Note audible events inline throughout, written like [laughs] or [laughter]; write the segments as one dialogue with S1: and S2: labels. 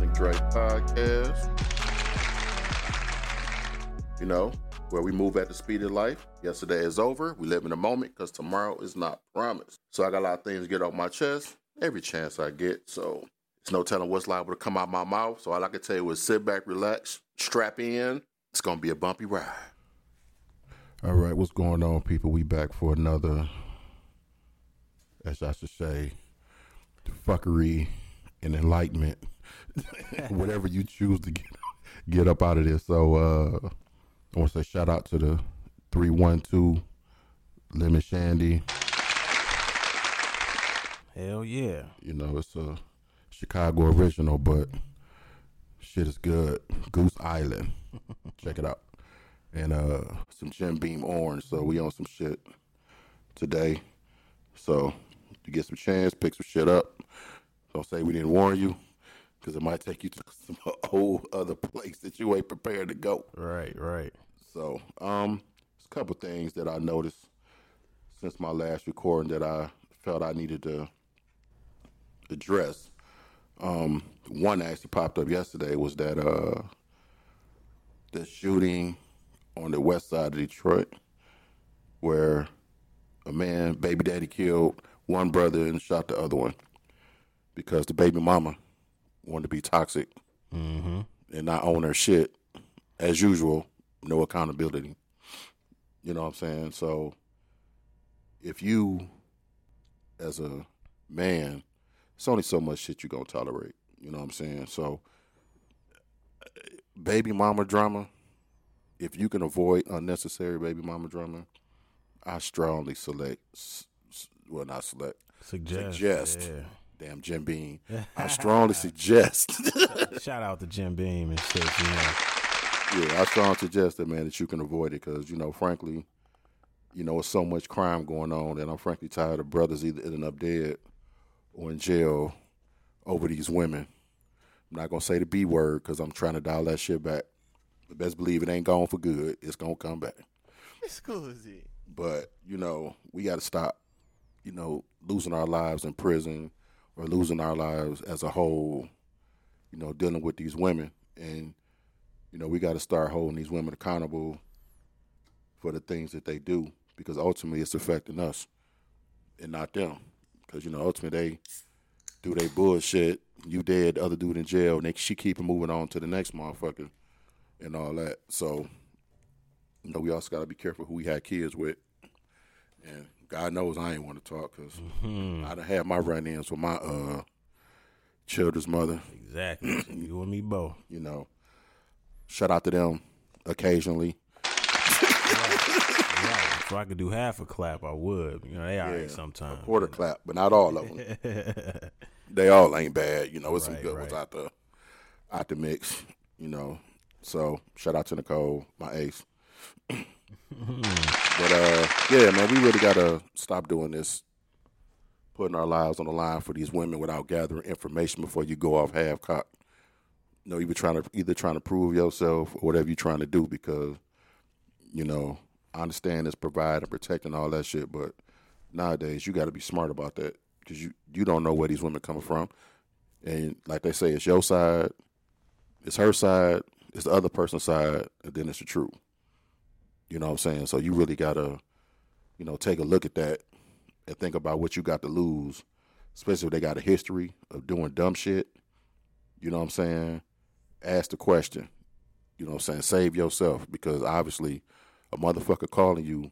S1: to Drake Podcast. You know, where we move at the speed of life. Yesterday is over. We live in the moment because tomorrow is not promised. So I got a lot of things to get off my chest every chance I get. So it's no telling what's liable to come out my mouth. So all I can tell you is sit back, relax, strap in. It's gonna be a bumpy ride. All right, what's going on, people? We back for another, as I should say, fuckery and enlightenment, [laughs] whatever you choose to get get up out of this. So uh, I want to say shout out to the three one two Lemon Shandy.
S2: Hell yeah!
S1: You know it's a Chicago original, but shit is good. Goose Island, [laughs] check it out, and uh, some Jim Beam Orange. So we on some shit today. So you get some chance, pick some shit up. Don't say we didn't warn you, because it might take you to [laughs] some whole other place that you ain't prepared to go.
S2: Right, right.
S1: So, um, there's a couple things that I noticed since my last recording that I felt I needed to address. Um, one actually popped up yesterday was that uh, the shooting on the west side of Detroit, where a man, baby daddy, killed one brother and shot the other one because the baby mama wanted to be toxic
S2: Mm-hmm.
S1: and not own their shit as usual. No accountability. You know what I'm saying? So if you, as a man, it's only so much shit you're gonna tolerate. You know what I'm saying? So baby mama drama. If you can avoid unnecessary baby mama drama, I strongly select. Well, not select.
S2: Suggest.
S1: Suggest. Damn, Jim Beam. [laughs] I strongly suggest. [laughs]
S2: Shout out to Jim Beam and shit. You know.
S1: Yeah, I strongly suggest that, man, that you can avoid it because, you know, frankly, you know, it's so much crime going on that I'm frankly tired of brothers either ending up dead or in jail over these women. I'm not going to say the B word because I'm trying to dial that shit back. But best believe it ain't gone for good. It's going to come back.
S3: Exclusive.
S1: But, you know, we got to stop, you know, losing our lives in prison or losing our lives as a whole, you know, dealing with these women. And, you know, we got to start holding these women accountable for the things that they do because ultimately it's affecting us and not them. Because, you know, ultimately they do their bullshit. You dead, the other dude in jail, and they, she keep moving on to the next motherfucker and all that. So, you know, we also got to be careful who we had kids with. And God knows I ain't want to talk because I done had my run-ins with my uh, children's mother.
S2: Exactly. [clears throat] you and me both.
S1: You know, shout out to them occasionally.
S2: Right. If I could do half a clap, I would. You know, they all right
S1: Yeah,
S2: sometimes.
S1: Quarter clap, but not all of them. [laughs] they all ain't bad. You know, it's some
S2: Right,
S1: good ones out the out the mix. You know, so shout out to Nicole, my ace. [clears throat] but uh, yeah, man, we really gotta stop doing this, putting our lives on the line for these women without gathering information before you go off half cocked. You know, either trying to either trying to prove yourself or whatever you're trying to do because, you know, I understand it's provide and protect and all that shit, but nowadays you got to be smart about that because you you don't know where these women coming from, and like they say, it's your side, it's her side, it's the other person's side, and then it's the truth. You know what I'm saying? So you really gotta, you know, take a look at that and think about what you got to lose, especially if they got a history of doing dumb shit. You know what I'm saying? Ask the question. You know what I'm saying? Save yourself because obviously a motherfucker calling you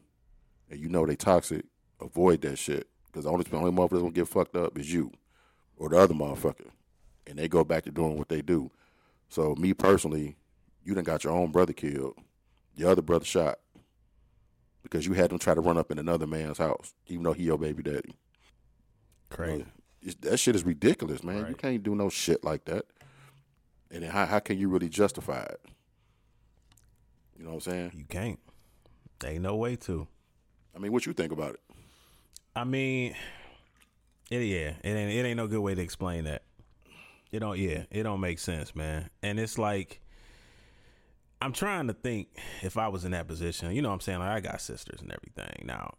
S1: and you know they toxic, avoid that shit. Because the only, the only motherfucker that's gonna get fucked up is you or the other motherfucker. And they go back to doing what they do. So me personally, you done got your own brother killed, your other brother shot. Because you had them try to run up in another man's house, even though he your baby daddy.
S2: Crazy.
S1: That shit is ridiculous, man. You can't do no shit like that. And then how how can you really justify it? You know what I'm saying?
S2: You can't. There ain't no way to.
S1: I mean, what you think about it?
S2: I mean, it, yeah, it ain't it ain't no good way to explain that. It don't yeah, it don't make sense, man. And it's like I'm trying to think if I was in that position. You know what I'm saying? Like I got sisters and everything. Now,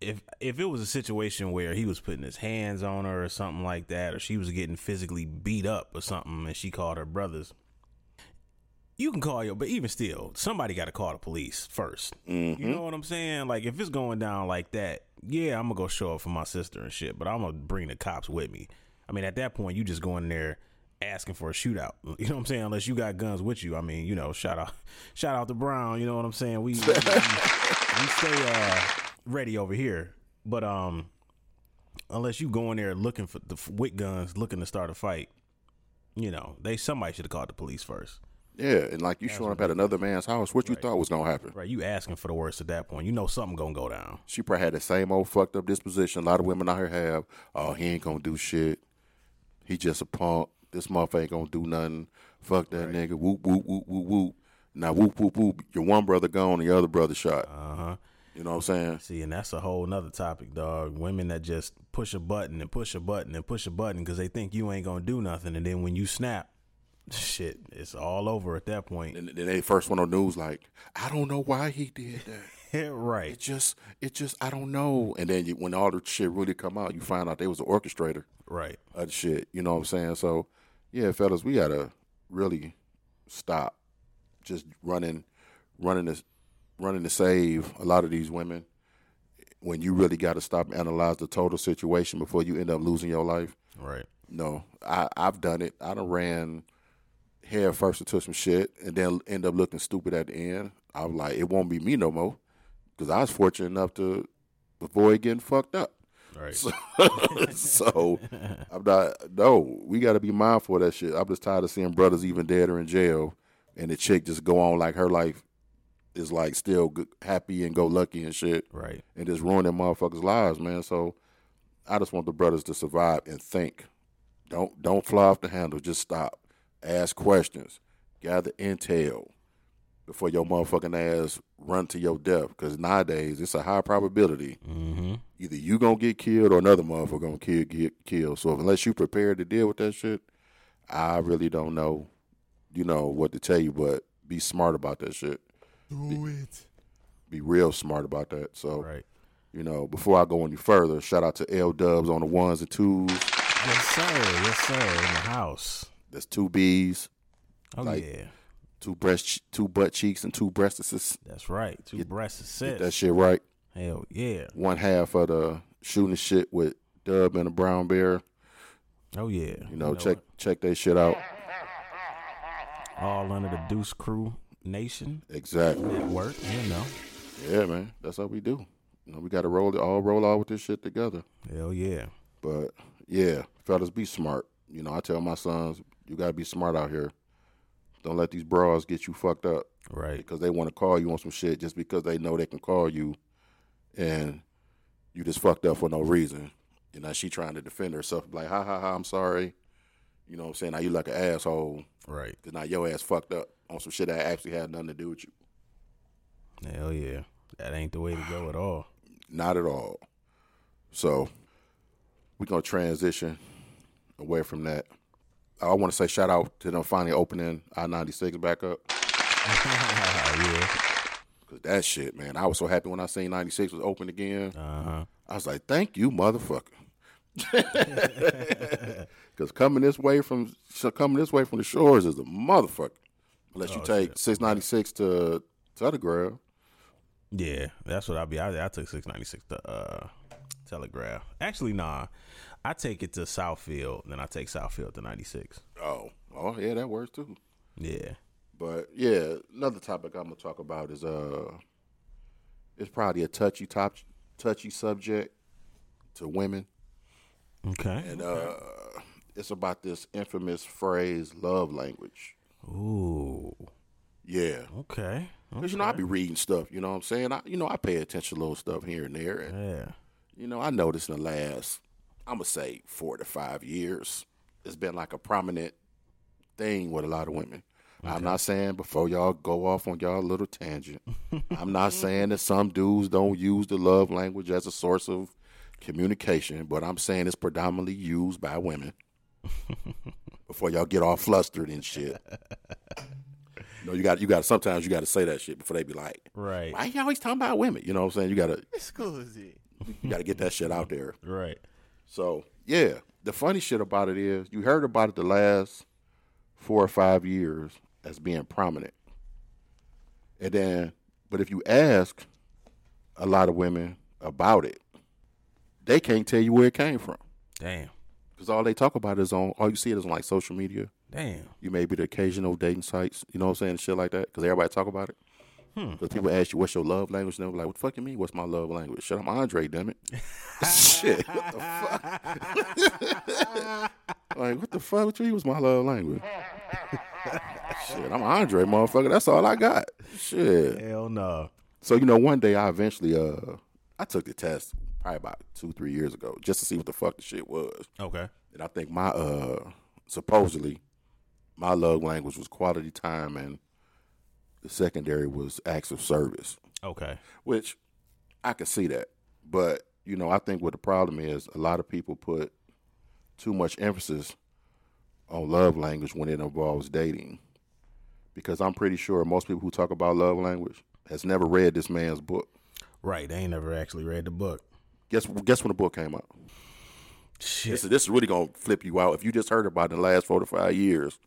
S2: if if it was a situation where he was putting his hands on her or something like that, or she was getting physically beat up or something, and she called her brothers, you can call your. But even still, somebody got to call the police 1st You mm-hmm. know what I'm saying? Like if it's going down like that, yeah, I'm gonna go show up for my sister and shit. But I'm gonna bring the cops with me. I mean, at that point, you just go in there asking for a shootout. [laughs] You know what I'm saying? Unless you got guns with you. I mean, you know, shout out, [laughs] shout out to Brown. You know what I'm saying? We we, we stay uh, ready over here, but um, unless you go in there looking for the with guns, looking to start a fight, you know, they somebody should have called the police first.
S1: Yeah, and like you showing up at another man's house, what you thought was gonna happen?
S2: Right, you asking for the worst at that point. You know something gonna go down.
S1: She probably had the same old fucked up disposition. A lot of women out here have. Oh, he ain't gonna do shit. He just a punk. This motherfucker ain't gonna do nothing. Fuck that nigga. Whoop whoop whoop whoop whoop. Now whoop whoop whoop. Your one brother gone, the other brother shot.
S2: Uh huh.
S1: You know what I'm saying?
S2: See, and that's a whole nother topic, dog. Women that just push a button and push a button and push a button because they think you ain't gonna do nothing, and then when you snap, shit, it's all over at that point.
S1: And then they first one on the news like, I don't know why he did that. [laughs]
S2: right.
S1: It just, it just, I don't know. And then you, when all the shit really come out, you find out they was an orchestrator
S2: Right.
S1: of shit. You know what I'm saying? So, yeah, fellas, we gotta really stop just running, running to, running to save a lot of these women. When you really got to stop and analyze the total situation before you end up losing your life.
S2: Right.
S1: No, I, I've done it. I done ran head first into some shit and then end up looking stupid at the end. I was like, it won't be me no more because I was fortunate enough to avoid getting fucked up.
S2: Right. [laughs]
S1: so I'm not. No, we got to be mindful of that shit. I'm just tired of seeing brothers even dead or in jail, and the chick just go on like her life is like still good, happy and go lucky and shit,
S2: right.
S1: and just ruin them motherfuckers' lives, man. So I just want the brothers to survive and think. Don't don't fly off the handle. Just stop. Ask questions. Gather intel before your motherfucking ass run to your death. Because nowadays it's a high probability
S2: Mm-hmm.
S1: either you gonna get killed or another motherfucker gonna kill, get killed. So unless you prepared to deal with that shit, I really don't know, you know, what to tell you. But be smart about that shit.
S3: Do it.
S1: Be real smart about that. So
S2: Right.
S1: you know, before I go any further, shout out to L Dubs on the ones and twos.
S2: Yes, sir. Yes, sir. In the house.
S1: That's two B's,
S2: Oh
S1: Like-
S2: yeah.
S1: Two breast, two butt cheeks, and two breasts.
S2: That's right. Two breasts
S1: Get that shit right.
S2: Hell yeah.
S1: One half of the shooting shit with Dub and a Brown Bear.
S2: Oh yeah.
S1: You know, check check that shit out.
S2: all under the Deuce Crew Nation
S1: Exactly.
S2: network. You know.
S1: Yeah, man. That's what we do. You know, we got to roll it all, roll all with this shit together.
S2: Hell yeah.
S1: But yeah, fellas, be smart. You know, I tell my sons, you got to be smart out here. Don't let these bras get you fucked up
S2: Right.
S1: because they want to call you on some shit just because they know they can call you, and you just fucked up for no reason. You know, she trying to defend herself, like, ha ha ha, I'm sorry. You know what I'm saying? Now you like an asshole
S2: Right.
S1: because now your ass fucked up on some shit that actually had nothing to do with you.
S2: Hell yeah. That ain't the way to go at all. [sighs]
S1: Not at all. So we're gonna transition away from that. I want to say shout out to them finally opening I ninety six back up. [laughs]
S2: yeah.
S1: Cause that shit, man, I was so happy when I seen ninety six was open again.
S2: Uh huh.
S1: I was like, thank you, motherfucker. [laughs] Cause coming this way from coming this way from the shores is a motherfucker. Unless you
S2: Oh,
S1: take six ninety six to Telegraph.
S2: Yeah. That's what I'll be. I, I took six ninety six to uh Telegraph. Actually, nah. I take it to Southfield, then I take Southfield to ninety six.
S1: Oh, oh yeah, that works too.
S2: Yeah.
S1: But yeah, another topic I'm gonna talk about is uh, it's probably a touchy top, touchy subject to women,
S2: Okay.
S1: and uh, it's about this infamous phrase "love language."
S2: Ooh.
S1: Yeah,
S2: Okay.
S1: because you know I be reading stuff. You know what I'm saying? I, you know I pay attention to little stuff here and there, and
S2: Yeah.
S1: you know I noticed in the last, I'm gonna say four to five years, it's been like a prominent thing with a lot of women. I'm not saying before y'all go off on y'all little tangent. [laughs] I'm not saying that some dudes don't use the love language as a source of communication, but I'm saying it's predominantly used by women. [laughs] before y'all get all flustered and shit. [laughs] No, you got you got sometimes you got to say that shit before they be like,
S2: Right.
S1: "Why you always talking about women?" You know what I'm saying? You got to
S3: Exclusive.
S1: You got to get that shit out there.
S2: Right.
S1: So yeah, the funny shit about it is you heard about it the last four or five years as being prominent, and then but if you ask a lot of women about it, they can't tell you where it came from
S2: Damn.
S1: because all they talk about is on all you see it is on like social media.
S2: Damn.
S1: You maybe the occasional dating sites, you know what I'm saying, shit like that, because everybody talk about it. Because people ask you, "What's your love language?" And they're like, "What the fuck you mean? What's my love language?" Shut I'm Andre, damn it. [laughs] shit, what the fuck? [laughs] like, what the fuck? What you mean was my love language? [laughs] shit, I'm Andre, motherfucker. That's all I got. Shit.
S2: Hell no.
S1: So you know, one day I eventually, uh, I took the test probably about two, three years ago, just to see what the fuck the shit was.
S2: Okay.
S1: And I think my uh supposedly my love language was quality time and the secondary was acts of service,
S2: Okay.
S1: which I could see that. But, you know, I think what the problem is a lot of people put too much emphasis on love language when it involves dating. Because I'm pretty sure most people who talk about love language has never read this man's book.
S2: Right. They ain't never actually read the book.
S1: Guess guess when the book came out?
S2: Shit.
S1: This, is- this is really gonna flip you out if you just heard about it in the last four to five years.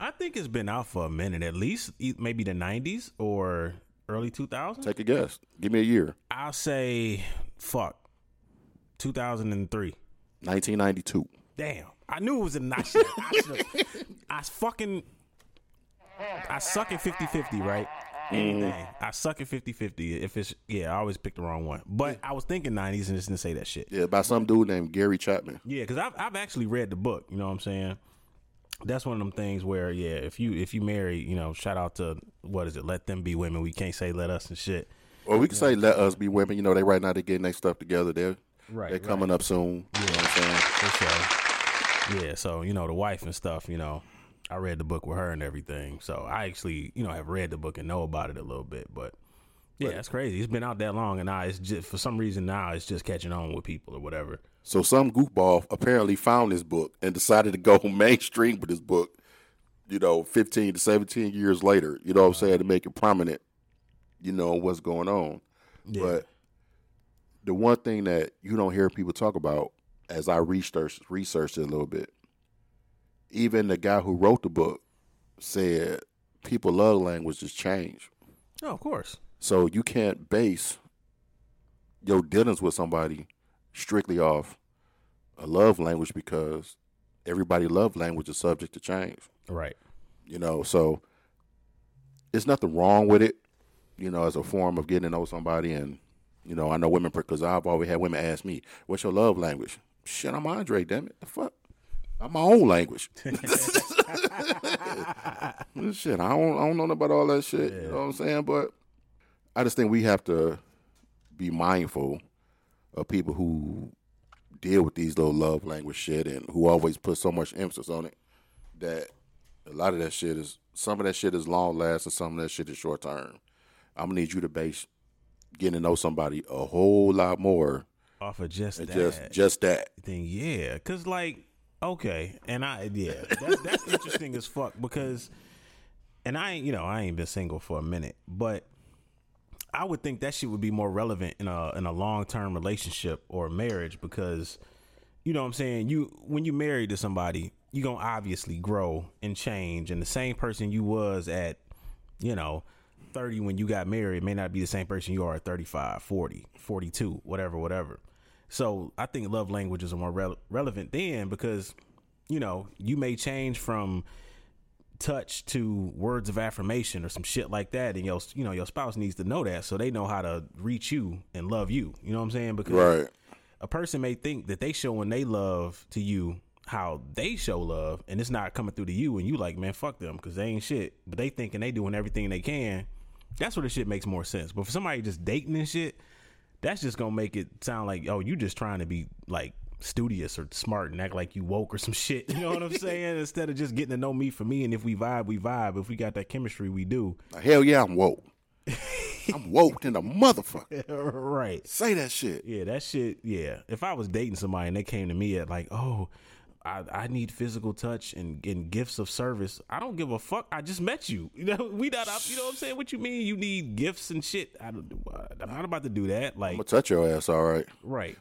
S2: I think it's been out for a minute, at least maybe the '90s or early 2000s.
S1: Take a guess. Give me a year.
S2: I'll say, fuck, 2003.
S1: 1992.
S2: Damn, I knew it was. I [laughs] should. I, I fucking. I suck at 50-50, right? Anything. Mm-hmm. I suck at 50-50. If it's yeah, I always pick the wrong one. But I was thinking '90s and just didn't say that shit.
S1: Yeah, by some dude named Gary Chapman.
S2: Yeah, because I've I've actually read the book. You know what I'm saying? That's one of them things where yeah, if you if you marry, you know, shout out to what is it? Let them be women. We can't say let us and shit.
S1: Or we can say let us be women. You know, they right now they're getting their stuff together. They're
S2: Right,
S1: they're coming up soon. You know what I'm saying?
S2: For sure. Yeah, so you know the wife and stuff. You know, I read the book with her and everything. So I actually, you know, have read the book and know about it a little bit. But yeah, that's crazy. It's been out that long, and now it's just for some reason now it's just catching on with people or whatever.
S1: So some goofball apparently found this book and decided to go [laughs] mainstream with this book. You know, 15 to 17 years later. You know what I'm saying? To make it prominent. You know what's going on. But the one thing that you don't hear people talk about, as I researched researched it a little bit, even the guy who wrote the book said people love languages change.
S2: Oh, of course.
S1: So you can't base your dealings with somebody strictly off a love language because everybody love language is subject to change.
S2: Right.
S1: You know, so there's nothing wrong with it. You know, as a form of getting to know somebody, and you know, I know women because I've always had women ask me, "What's your love language?" Shit, I'm Andre. Damn it, the fuck. I'm my own language. [laughs] [laughs] shit, I don't, I don't know about all that shit. You know what I'm saying? But I just think we have to be mindful of people who deal with these little love language shit and who always put so much emphasis on it that a lot of that shit is some of that shit is long lasting, some of that shit is short term. I'm gonna need you to base getting to know somebody a whole lot more
S2: Off of just that
S1: just just that.
S2: thing, yeah. Cause like, okay, and I yeah, that's, that's interesting as fuck because, and I ain't you know I ain't been single for a minute, but I would think that shit would be more relevant in a in a long term relationship or marriage because, you know what I'm saying you when you married to somebody you gonna obviously grow and change and the same person you was at, you know. 30 when you got married may not be the same person you are at 35 40 42 whatever whatever so I think love languages are more rele- relevant then because, you know, you may change from touch to words of affirmation or some shit like that, and your you know your spouse needs to know that so they know how to reach you and love you. You know what I'm saying? Because
S1: Right.
S2: a person may think that they showing they love to you how they show love, and it's not coming through to you, and you like, man, fuck them because they ain't shit. But they thinking they doing everything they can. That's where the shit makes more sense. But for somebody just dating and shit, that's just gonna make it sound like, oh, you just trying to be like studious or smart and act like you woke or some [laughs] shit. You know what I'm saying? Instead of just getting to know me for me, and if we vibe, we vibe. If we got that chemistry, we do.
S1: Hell yeah, I'm woke. I'm woke in a motherfucker. [laughs]
S2: right.
S1: Say that shit.
S2: Yeah, that shit. Yeah, if I was dating somebody and they came to me at like, oh, I, I need physical touch and, and gifts of service. I don't give a fuck. I just met you. [laughs] You know, we not up. You know what I'm saying? What you mean? You need gifts and shit? I don't. I'm not about to do that. Like,
S1: I'm gonna touch your ass, all right.
S2: right.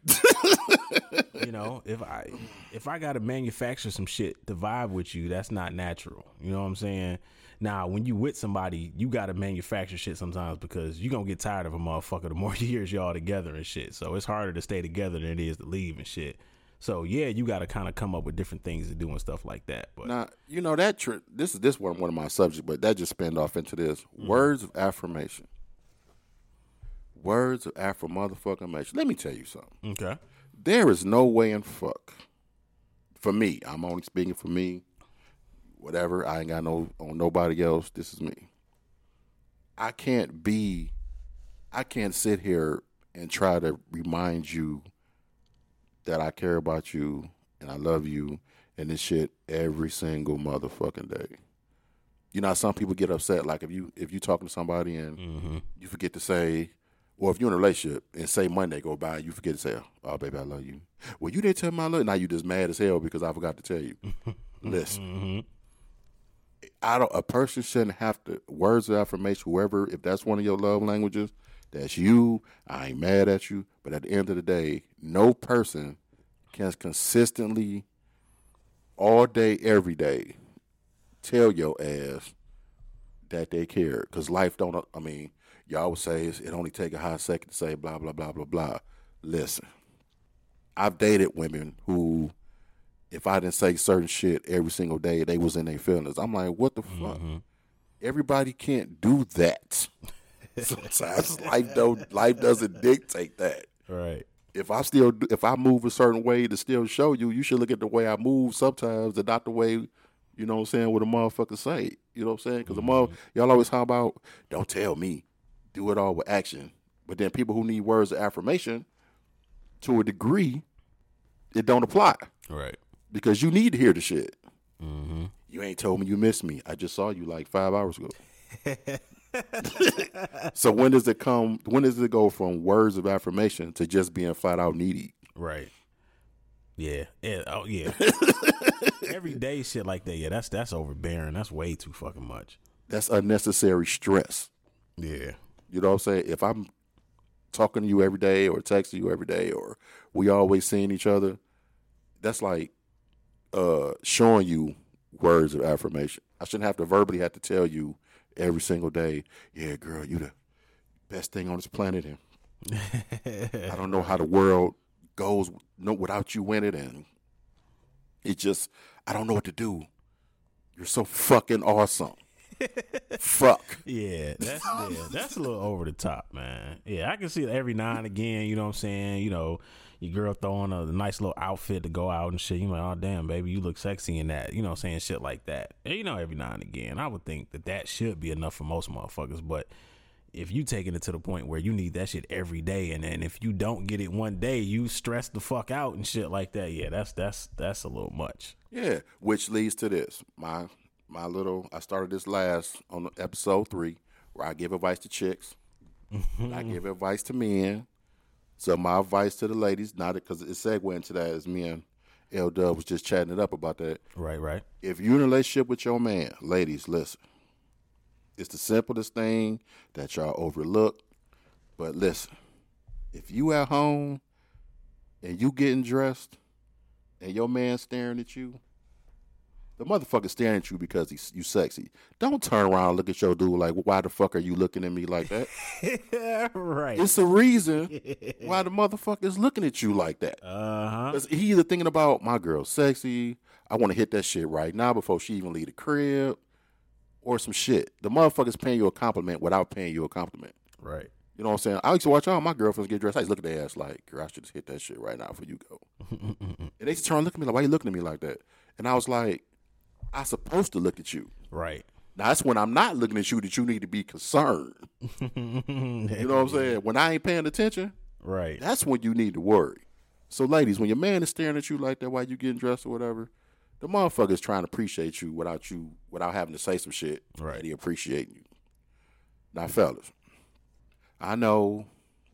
S2: [laughs] you know, if I if I got to manufacture some shit to vibe with you, that's not natural. You know what I'm saying? Now, when you with somebody, you got to manufacture shit sometimes because you gonna get tired of a motherfucker the more [laughs] years y'all together and shit. So it's harder to stay together than it is to leave and shit. So yeah, you got to kind of come up with different things to do and stuff like that. But
S1: Now, you know that tr- this is this one one of my subjects, but that just spanned off into this mm-hmm. words of affirmation. Words of affirm motherfucking affirmation. Let me tell you something.
S2: okay,
S1: There is no way in fuck. For me, I'm only speaking for me. Whatever, I ain't got no on nobody else. This is me. I can't be. I can't sit here and try to remind you that I care about you and I love you and this shit every single motherfucking day. You know, some people get upset. Like if you if you talking to somebody and mm-hmm. you forget to say, or if you're in a relationship and say Monday go by, you forget to say, "Oh, baby, I love you." Well, you didn't tell me I love. you. Now you just mad as hell because I forgot to tell you. [laughs] Listen, mm-hmm. I don't. A person shouldn't have to words of affirmation. Whoever, if that's one of your love languages, that's you. I ain't mad at you. But at the end of the day, no person can consistently, all day, every day, tell your ass that they care. Because life don't. I mean, y'all would say it only take a hot second to say blah blah blah blah blah. Listen, I've dated women who, if I didn't say certain shit every single day, they was in their feelings. I'm like, what the fuck? Mm-hmm. Everybody can't do that. [laughs] Sometimes life don't life doesn't dictate that.
S2: right,
S1: If I still if I move a certain way to still show you, you should look at the way I move sometimes and not the way you know what I'm saying what a motherfucker say. You know what I'm saying? Because the mm-hmm. mother y'all always talk about don't tell me, do it all with action. But then people who need words of affirmation, to a degree, it don't apply
S2: right.
S1: because you need to hear the shit. Mm-hmm. You ain't told me you missed me. I just saw you like five hours ago. [laughs] [laughs] so when does it come? When does it go from words of affirmation to just being flat out needy?
S2: Right. Yeah. Yeah. Oh yeah. [laughs] Every day shit like that. Yeah, that's that's overbearing. That's way too fucking much.
S1: That's unnecessary stress.
S2: Yeah.
S1: You know what I'm saying? If I'm talking to you every day or texting you every day or we always seeing each other, that's like uh showing you words of affirmation. I shouldn't have to verbally have to tell you every single day, yeah, girl, you the best thing on this planet and [laughs] I don't know how the world goes no without you in it and it just I don't know what to do. You're so fucking awesome. [laughs] Fuck.
S2: Yeah, that's yeah, that's a little over the top, man. Yeah, I can see it every now and again. You know what I'm saying? You know, your girl throwing a nice little outfit to go out and shit. You like, oh damn, baby, you look sexy in that. You know, saying shit like that. And, you know, every now and again, I would think that that should be enough for most motherfuckers. But if you taking it to the point where you need that shit every day, and then if you don't get it one day, you stress the fuck out and shit like that. Yeah, that's that's that's a little much.
S1: Yeah, which leads to this. My my little I started this last on episode three, where I give advice to chicks. I [laughs] give advice to men. So my advice to the ladies, not because it segue into that, is me and L Dub was just chatting it up about that.
S2: Right, right.
S1: If you're in a relationship with your man, ladies, listen. It's the simplest thing that y'all overlook. But listen, if you at home and you getting dressed and your man staring at you, the motherfucker staring at you because he's you sexy. Don't turn around and look at your dude like, why the fuck are you looking at me like that? [laughs]
S2: right.
S1: it's the reason [laughs] why the motherfucker is looking at you like that.
S2: Uh huh.
S1: He either thinking about my girl sexy, I want to hit that shit right now before she even leave the crib, or some shit. The motherfucker's paying you a compliment without paying you a compliment.
S2: Right.
S1: You know what I'm saying? I used to watch all my girlfriends get dressed. I used to look at their ass like, girl, I should just hit that shit right now before you go. [laughs] and they used to turn and look at me like, why you looking at me like that? And I was like, I supposed to look at you.
S2: Right.
S1: Now that's when I'm not looking at you that you need to be concerned. [laughs] You know what I'm saying? When I ain't paying attention,
S2: Right.
S1: that's when you need to worry. So, ladies, when your man is staring at you like that while you getting dressed or whatever, the motherfucker's trying to appreciate you without you without having to say some shit.
S2: Right.
S1: He appreciating you. Now, fellas, I know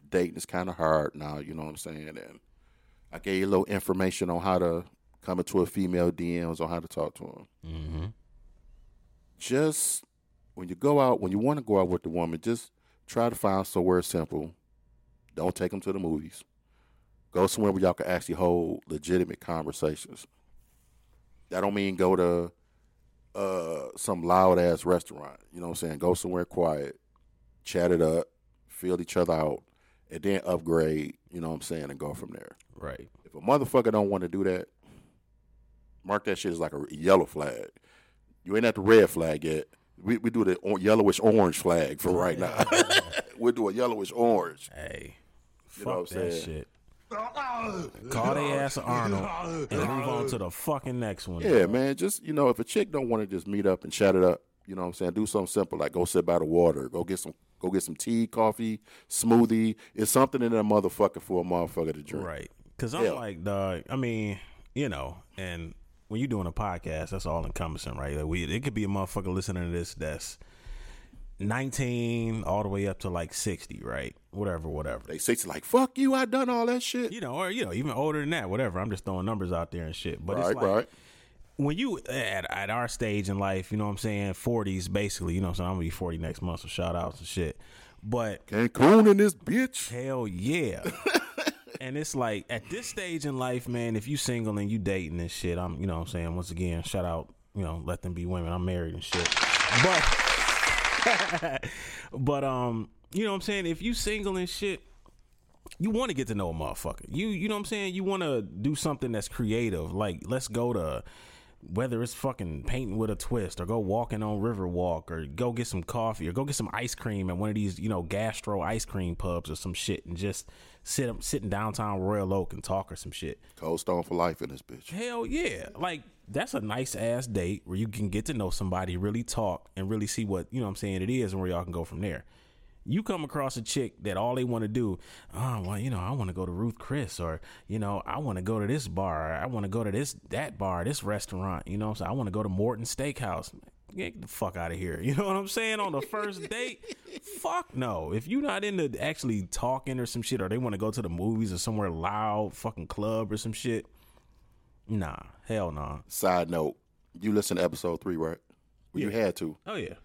S1: dating is kind of hard now. You know what I'm saying? And I gave you a little information on how to coming to a female DMs on how to talk to them.
S2: Mm-hmm.
S1: Just when you go out, when you want to go out with the woman, just try to find somewhere simple. Don't take them to the movies. Go somewhere where y'all can actually hold legitimate conversations. That don't mean go to uh, some loud ass restaurant. You know what I'm saying? Go somewhere quiet, chat it up, feel each other out, and then upgrade. You know what I'm saying, and go from there.
S2: Right.
S1: If a motherfucker don't want to do that, mark that shit as like a yellow flag. You ain't at the red flag yet. We we do the or- yellowish orange flag for right now. [laughs] we'll do a yellowish orange.
S2: Hey.
S1: You
S2: Fuck
S1: know what I'm
S2: that
S1: saying?
S2: shit. [laughs] Call their ass Arnold and move on to the fucking next one.
S1: Yeah, man. Just you know, if a chick don't want to just meet up and chat it up, you know what I'm saying? Do something simple like go sit by the water, go get some go get some tea, coffee, smoothie. It's something in that motherfucker for a motherfucker to drink.
S2: Right. Because I'm
S1: Yeah.
S2: like, dog, I mean, you know, and when you're doing a podcast, that's all encompassing, right? Like we, it could be a motherfucker listening to this that's 19 all the way up to like 60, right? Whatever, whatever.
S1: They say like, fuck you, I done all that shit.
S2: You know, or, you know, even older than that, whatever. I'm just throwing numbers out there and shit. But
S1: right,
S2: it's like,
S1: right.
S2: when you at, at our stage in life, you know what I'm saying, 40s basically, you know what I'm saying, I'm gonna be 40 next month, so shout outs and shit. But
S1: Cancun in this bitch.
S2: hell yeah. [laughs] and it's like at this stage in life, man, if you single and you dating and shit, I'm you know what I'm saying, once again, shout out, you know, let them be women. I'm married and shit. But [laughs] but um, you know what I'm saying, if you single and shit, you want to get to know a motherfucker. You you know what I'm saying? You want to do something that's creative. Like let's go to whether it's fucking painting with a twist or go walking on Riverwalk or go get some coffee or go get some ice cream at one of these, you know, gastro ice cream pubs or some shit and just sit sit in downtown Royal Oak and talk or some shit.
S1: Cold Stone for life in this bitch.
S2: Hell yeah. Like that's a nice ass date where you can get to know somebody, really talk and really see what, you know what I'm saying, it is and where y'all can go from there. You come across a chick that all they want to do, oh, well, you know, I want to go to Ruth Chris or, you know, I want to go to this bar, or I want to go to this that bar, this restaurant, you know saying? I want to go to Morton Steakhouse. Get the fuck out of here. [laughs] You know what I'm saying? On the first date? fuck no. If you're not into actually talking or some shit, or they want to go to the movies or somewhere loud, fucking club or some shit, nah. Hell nah.
S1: Side note, you listen to episode three, right? Well, You had to.
S2: Oh, yeah.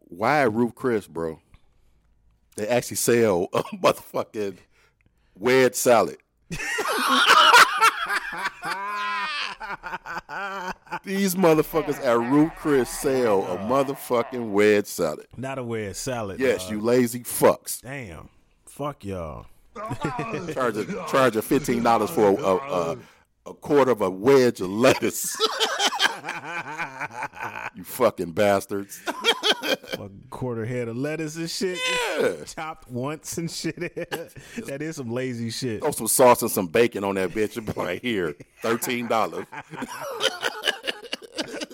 S1: Why Ruth Chris, bro? They actually sell [laughs] a motherfucking wedge salad. [laughs] These motherfuckers at Ruth Chris sell a uh, motherfucking wedge salad.
S2: Not a weird salad.
S1: Yes,
S2: dog.
S1: you lazy fucks.
S2: Damn. Fuck y'all. [laughs]
S1: Charge a, charge a fifteen dollars for a, a, a, a quarter of a wedge of lettuce. [laughs] you fucking bastards.
S2: Fucking quarter head of lettuce and shit.
S1: Yeah.
S2: Chopped once and shit. [laughs] that is some lazy shit.
S1: Throw some sauce and some bacon on that bitch and be like, here, thirteen dollars.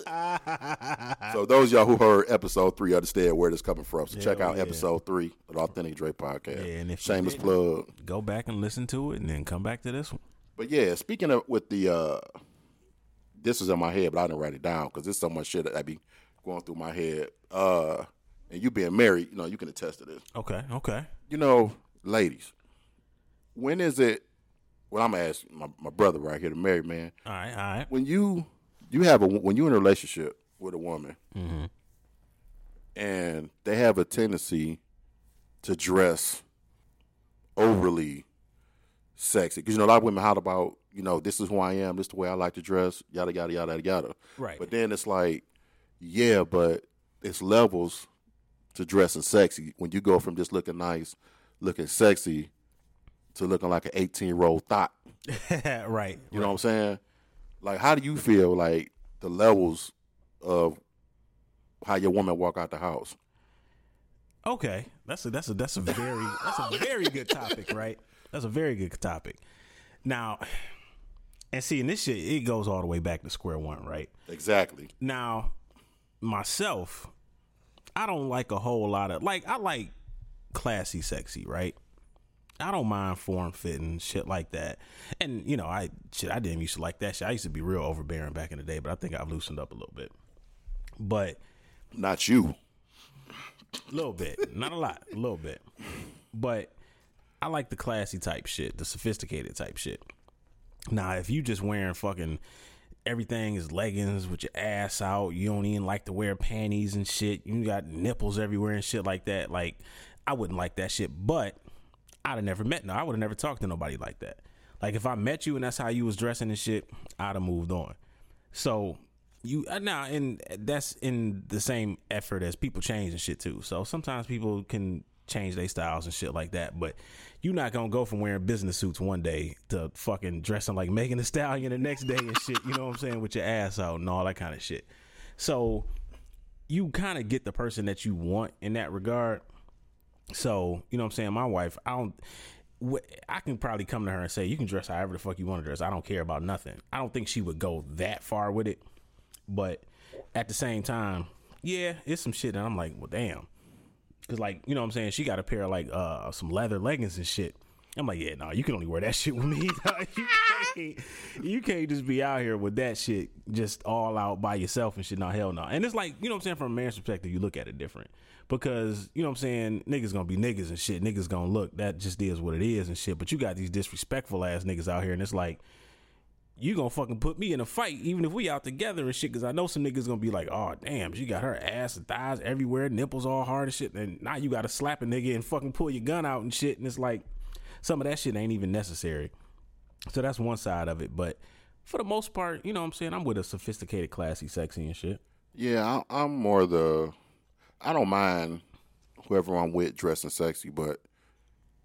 S1: [laughs] so those y'all who heard episode three understand where this coming from. So check out
S2: yeah.
S1: episode three of the Authentic Dre podcast.
S2: Yeah, and if
S1: Shameless plug.
S2: Go back and listen to it and then come back to this one.
S1: But yeah, speaking of with the uh this is in my head, but I didn't write it down because there's so much shit that I be going through my head. Uh and you being married, you know, you can attest to this.
S2: Okay, okay.
S1: You know, ladies, when is it well I'm gonna ask my, my brother right here, the married man.
S2: All right, all right.
S1: when you you have a when you're in a relationship with a woman mm-hmm. and they have a tendency to dress overly sexy because you know a lot of women holler about you know this is who I am this is the way I like to dress yada yada yada yada
S2: Right.
S1: but then it's like yeah but it's levels to dressing sexy when you go from just looking nice looking sexy to looking like an 18 year old thought [laughs]
S2: right.
S1: you know what I'm saying? Like, how do you feel like the levels of how your woman walk out the house?
S2: Okay. That's a that's a that's a very that's a [laughs] very good topic, right? That's a very good topic. Now, and see, and this shit it goes all the way back to square one, right?
S1: Exactly.
S2: Now, myself, I don't like a whole lot of like I like classy sexy, right? I don't mind form fitting shit like that. And you know, I shit I didn't used to like that shit. I used to be real overbearing back in the day, but I think I've loosened up a little bit. But
S1: Not you.
S2: a little bit, not a lot, a little bit. But I like the classy type shit, the sophisticated type shit. Now, if you just wearing fucking everything is leggings with your ass out, you don't even like to wear panties and shit. You got nipples everywhere and shit like that. Like, I wouldn't like that shit. But I'd have never met no. I would have never talked to nobody like that. Like if I met you and that's how you was dressing and shit, I'd have moved on. So you uh, now and that's in the same effort as people change and shit too. So sometimes people can change their styles and shit like that, but you're not gonna go from wearing business suits one day to fucking dressing like Megan Thee Stallion the next day and shit. You know what I'm saying with your ass out and all that kind of shit. So you kind of get the person that you want in that regard. So you know what I'm saying. My wife, I don't. I can probably come to her and say, "You can dress however the fuck you want to dress. I don't care about nothing." I don't think she would go that far with it, but at the same time, yeah, it's some shit and I'm like, "Well, damn," because like you know what I'm saying. She got a pair of like uh some leather leggings and shit. I'm like, yeah, no, you can only wear that [laughs] shit with me. [laughs] you, can't, you can't just be out here with that shit just all out by yourself and shit. No, hell no. And it's like, you know what I'm saying? From a man's perspective, you look at it different because you know what I'm saying niggas gonna be niggas and shit. Niggas gonna look that just is what it is and shit. But you got these disrespectful ass niggas out here, and it's like you gonna fucking put me in a fight even if we out together and shit. Because I know some niggas gonna be like, oh damn, she got her ass and thighs everywhere, nipples all hard and shit. And now you gotta slap a nigga and fucking pull your gun out and shit. And it's like some of that shit ain't even necessary. So that's one side of it, but. For the most part, you know what I'm saying? I'm with a sophisticated, classy, sexy and shit.
S1: Yeah, I'm more the I don't mind whoever I'm with dressing sexy, but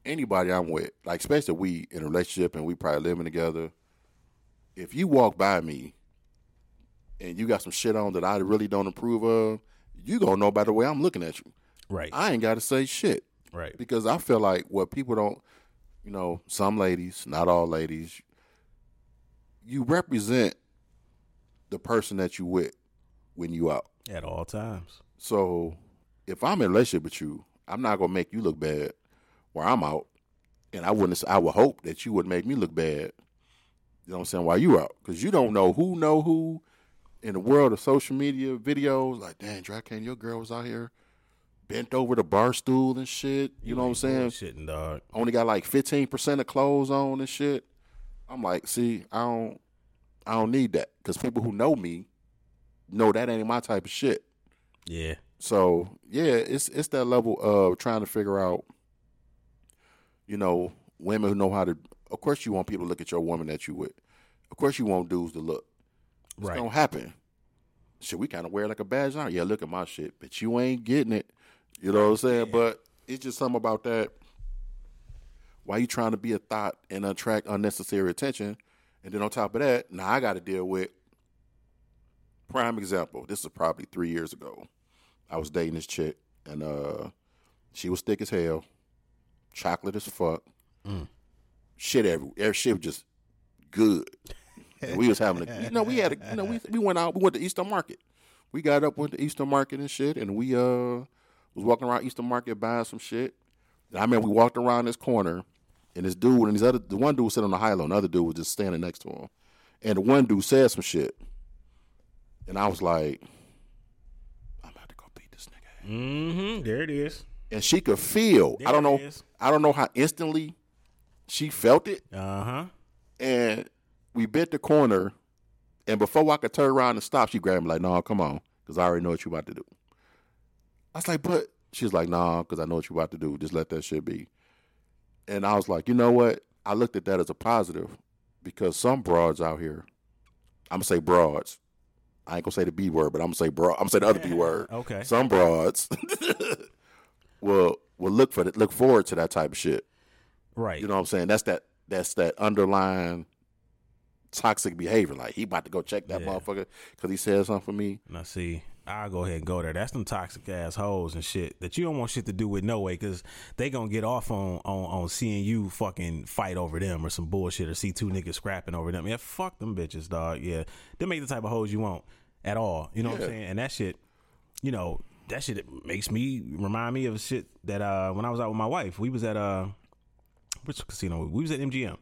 S1: anybody I'm with, like especially we in a relationship and we probably living together, if you walk by me and you got some shit on that I really don't approve of, you gonna know by the way I'm looking at you.
S2: Right.
S1: I ain't gotta say shit.
S2: Right.
S1: Because I feel like what people don't you know, some ladies, not all ladies, you represent the person that you with when you out.
S2: At all times.
S1: So if I'm in a relationship with you, I'm not gonna make you look bad where I'm out, and I wouldn't. I would hope that you would make me look bad. You know what I'm saying? While you out, because you don't know who know who in the world of social media videos. Like, damn, Draken, your girl was out here bent over the bar stool and shit. You, you know what I'm saying?
S2: Shitting dog.
S1: Only got like 15 percent of clothes on and shit. I'm like, see, I don't, I don't need that because people who know me know that ain't my type of shit.
S2: Yeah.
S1: So yeah, it's it's that level of trying to figure out, you know, women who know how to. Of course, you want people to look at your woman that you with. Of course, you want dudes to look. It's
S2: right.
S1: gonna happen. Should we kind of wear like a badge on? Yeah, look at my shit, but you ain't getting it. You know what I'm saying? Yeah. But it's just something about that. Why you trying to be a thought and attract unnecessary attention? And then on top of that, now I got to deal with prime example. This is probably three years ago. I was dating this chick, and uh, she was thick as hell, chocolate as fuck, mm. shit every, every shit was just good. and we was having a, you know, we had a, you know, we we went out, we went to Eastern Market. We got up, went to Eastern Market and shit, and we uh was walking around Eastern Market buying some shit. And I remember we walked around this corner, and this dude and these other, the one dude was sitting on the high low, and the other dude was just standing next to him, and the one dude said some shit, and I was like, I'm about to go beat this nigga.
S2: Mm-hmm. There it is.
S1: And she could feel. There I don't know. I don't know how instantly she felt it.
S2: Uh huh.
S1: And we bit the corner, and before I could turn around and stop, she grabbed me like, "No, come on," because I already know what you about to do. I was like, "But," she's like, "Nah," because I know what you about to do. Just let that shit be. And I was like, you know what? I looked at that as a positive because some broads out here, I'm gonna say broads, I ain't gonna say the B word, but I'm gonna say broad. I'm gonna say the other B word.
S2: Okay.
S1: Some broads [laughs] will will look for it, look forward to that type of shit.
S2: Right.
S1: You know what I'm saying? That's that that's that underlying toxic behavior. Like he about to go check that yeah. motherfucker because he said something for me.
S2: And I see, I'll go ahead and go there. That's them toxic ass hoes and shit that you don't want shit to do with no way because they gonna get off on, on on seeing you fucking fight over them or some bullshit or see two niggas scrapping over them. Yeah, fuck them bitches, dog. Yeah, they make the type of hoes you want at all. You know yeah. what I'm saying? And that shit, you know, that shit makes me remind me of shit that uh when I was out with my wife, we was at uh which casino? We was at MGM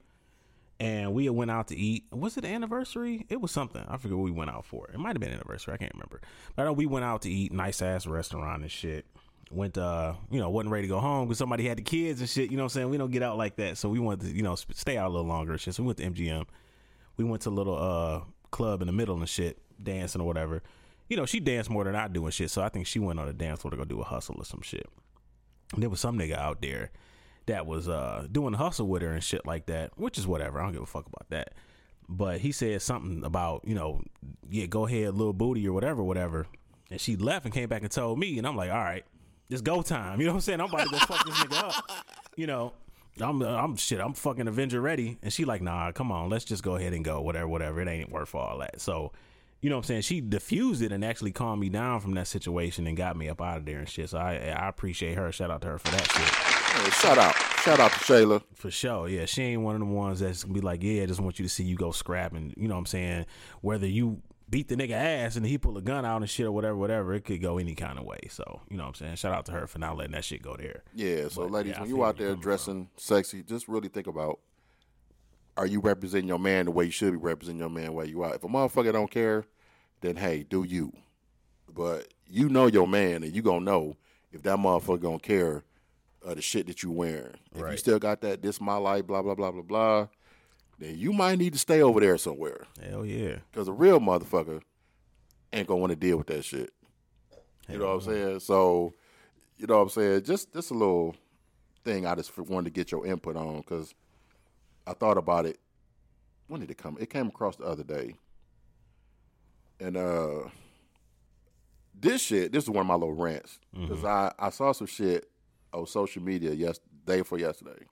S2: and we went out to eat. Was it anniversary? It was something. I forget what we went out for. It might have been anniversary. I can't remember. But I know we went out to eat, nice ass restaurant and shit. Went, uh, you know, wasn't ready to go home because somebody had the kids and shit. You know what I'm saying? We don't get out like that, so we wanted to, you know, stay out a little longer shit. So we went to MGM, We went to a little uh club in the middle and shit, dancing or whatever. You know, she danced more than I do and shit, so I think she went on a dance floor to go do a hustle or some shit. And there was some nigga out there that was uh doing hustle with her and shit like that, which is whatever. I don't give a fuck about that. But he said something about, you know, yeah, go ahead, little booty or whatever, whatever. And she left and came back and told me, and I'm like, all right, it's go time. [laughs] You know what I'm saying? I'm about to go fuck this nigga up. You know, I'm I'm shit. I'm fucking Avenger ready, and she like, nah, come on, let's just go ahead and go. Whatever, whatever. It ain't worth all that. So, you know what I'm saying? She diffused it and actually calmed me down from that situation and got me up out of there and shit. So I I appreciate her. Shout out to her for that shit.
S1: Hey, shout out, shout out to Shayla.
S2: For sure, yeah. She ain't one of the ones that's gonna be like, yeah, I just want you to see you go scrapping. You know what I'm saying? Whether you beat the nigga ass and he pull a gun out and shit or whatever, whatever, it could go any kind of way. So, you know what I'm saying? Shout out to her for not letting that shit go there.
S1: Yeah, so
S2: But,
S1: ladies,
S2: yeah,
S1: when you out there dressing sexy, just really think about: Are you representing your man the way you should be representing your man where you are? If a motherfucker don't care, then hey, do you? But you know your man, and you gonna know if that motherfucker gonna care of the shit that you wearing. If you still got that, this my life, blah blah blah blah blah, then you might need to stay over there somewhere.
S2: Hell yeah.
S1: Because a real motherfucker ain't gonna want to deal with that shit. You know what I'm saying? So, you know what I'm saying? Just just a little thing I just wanted to get your input on because I thought about it. When did it come? It came across the other day, and uh, this shit. This is one of my little rants because I I saw some shit on social media yes day for yesterday.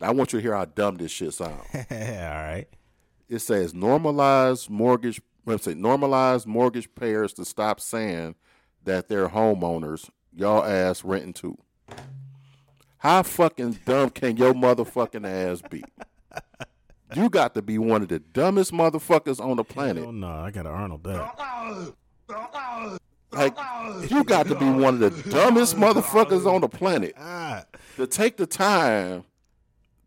S1: Now, I want you to hear how dumb this shit sounds [laughs]
S2: all right.
S1: it says normalize mortgage let's say normalize mortgage payers to stop saying that they're homeowners. Y'all ass renting too. How fucking dumb can your motherfucking ass be? You got to be one of the dumbest motherfuckers on the planet.
S2: Oh no, I gotta Arnold that.
S1: Like you got to be one of the dumbest motherfuckers on the planet to take the time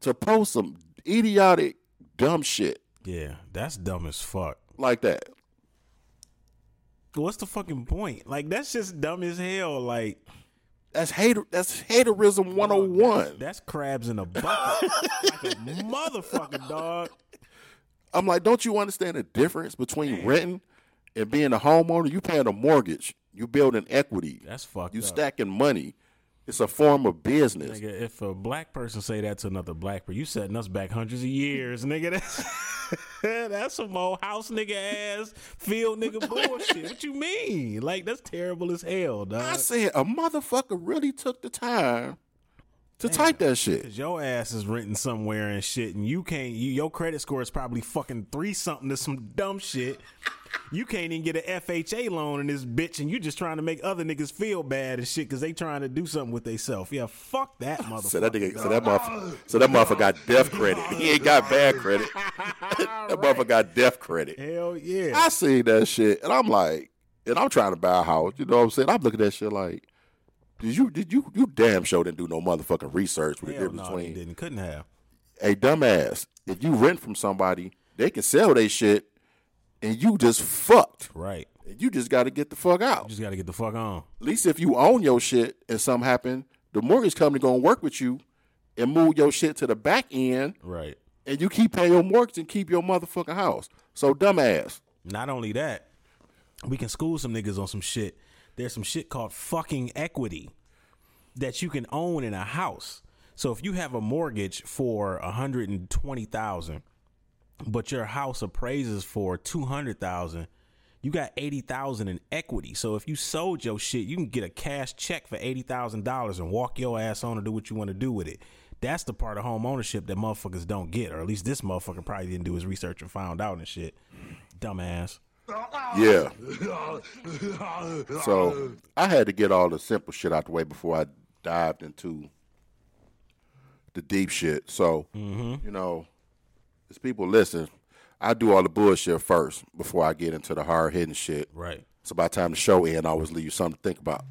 S1: to post some idiotic dumb shit
S2: Yeah, that's dumb as fuck.
S1: like that
S2: What's the fucking point? Like that's just dumb as hell. Like
S1: That's hater. That's haterism one hundred and one.
S2: that's crabs in a bucket. [laughs] like a motherfucking dog.
S1: I'm like, don't you understand the difference between renting and being a homeowner? You paying a mortgage. You building equity.
S2: That's fucked
S1: You
S2: up.
S1: stacking money. It's a form of business.
S2: Nigga, if a black person say that to another black person, you setting us back hundreds of years, nigga. [laughs] That's that's some old house nigga ass field nigga [laughs] bullshit. What you mean? Like that's terrible as hell, dog.
S1: I said a motherfucker really took the time to type that shit.
S2: Your ass is renting somewhere and shit, and you can't. You, your credit score is probably fucking three something to some dumb shit. You can't even get an FHA loan in this bitch, and you just trying to make other niggas feel bad and shit because they trying to do something with themselves. Yeah, fuck that motherfucker.
S1: So that nigga, so that motherfucker, so that motherfucker got death credit. He ain't got bad credit. [laughs] that [laughs] motherfucker got death credit.
S2: Hell yeah.
S1: I see that shit, and I'm like, and I'm trying to buy a house. You know what I'm saying? I'm looking at that shit like, did you, did you, you damn sure didn't do no motherfucking research with the
S2: Hell
S1: difference
S2: no, he
S1: between
S2: didn't. Couldn't have.
S1: a dumbass. If you rent from somebody, they can sell their shit, and you just fucked.
S2: Right.
S1: And you just got to get the fuck out.
S2: You Just got to get the fuck on.
S1: At least if you own your shit and something happen, the mortgage company gonna work with you and move your shit to the back end,
S2: Right.
S1: and you keep paying your mortgage and keep your motherfucking house. So dumbass.
S2: Not only that, we can school some niggas on some shit. There's some shit called fucking equity that you can own in a house. So if you have a mortgage for a hundred and twenty thousand, but your house appraises for two hundred thousand, you got eighty thousand in equity. So if you sold your shit, you can get a cash check for eighty thousand dollars and walk your ass on and do what you want to do with it. That's the part of home ownership that motherfuckers don't get, or at least this motherfucker probably didn't do his research and found out and shit. Dumbass.
S1: Yeah. [laughs] so I had to get all the simple shit out the way before I dived into the deep shit. So you know, as people listen, I do all the bullshit first before I get into the hard hitting shit.
S2: Right.
S1: So by the time the show ends, I always leave you something to think about.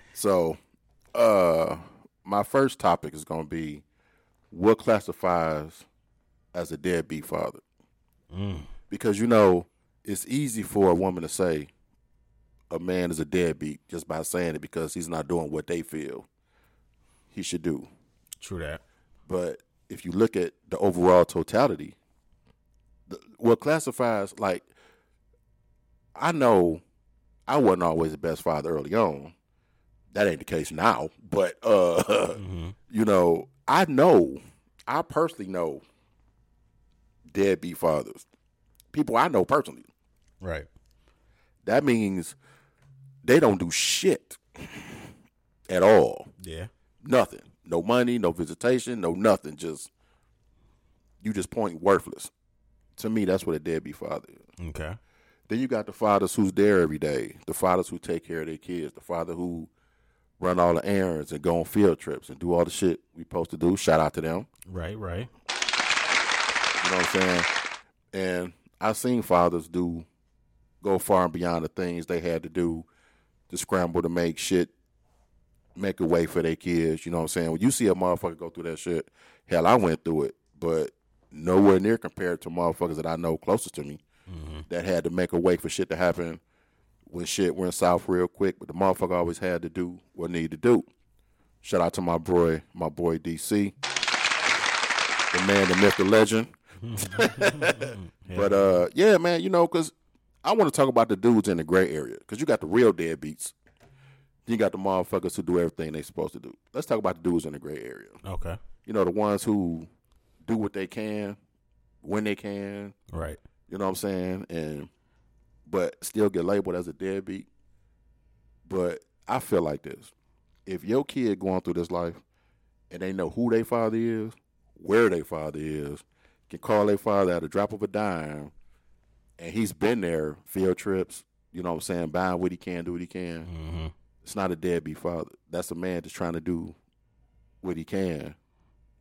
S1: [laughs] so, uh, my first topic is going to be what classifies as a deadbeat father. Because you know, it's easy for a woman to say a man is a deadbeat just by saying it because he's not doing what they feel he should do.
S2: True that.
S1: But if you look at the overall totality, the, what classifies like I know I wasn't always the best father early on. That ain't the case now, but uh,
S2: Mm-hmm. [laughs]
S1: you know, I know, I personally know deadbeat fathers, people I know personally.
S2: Right.
S1: That means they don't do shit at all.
S2: Yeah.
S1: Nothing. No money, no visitation, no nothing. Just you just point worthless. To me, that's what a deadbeat father is.
S2: Okay.
S1: Then you got the fathers who's there every day, the fathers who take care of their kids, the father who run all the errands and go on field trips and do all the shit we supposed to do. Shout out to them.
S2: Right. Right.
S1: You know what I'm saying? And I've seen fathers do go far and beyond the things they had to do to scramble to make shit make a way for their kids. You know what I'm saying? When you see a motherfucker go through that shit, hell, I went through it, but nowhere near compared to motherfuckers that I know closest to me mm-hmm. that had to make a way for shit to happen when shit went south real quick. But the motherfucker always had to do what needed to do. Shout out to my boy, my boy DC, the man, the myth, the legend. [laughs] But uh, yeah, man, you know, because I want to talk about the dudes in the gray area because you got the real deadbeats. You got the motherfuckers who do everything they supposed to do. Let's talk about the dudes in the gray area.
S2: Okay.
S1: You know, the ones who do what they can when they can.
S2: Right.
S1: You know what I'm saying? And but still get labeled as a deadbeat. But I feel like this: if your kid going through this life and they know who their father is, where their father is, can call their father at a drop of a dime, and he's been there, field trips. You know what I'm saying? Buying what he can, do what he can.
S2: Mm-hmm.
S1: It's not a deadbeat father. That's a man that's trying to do what he can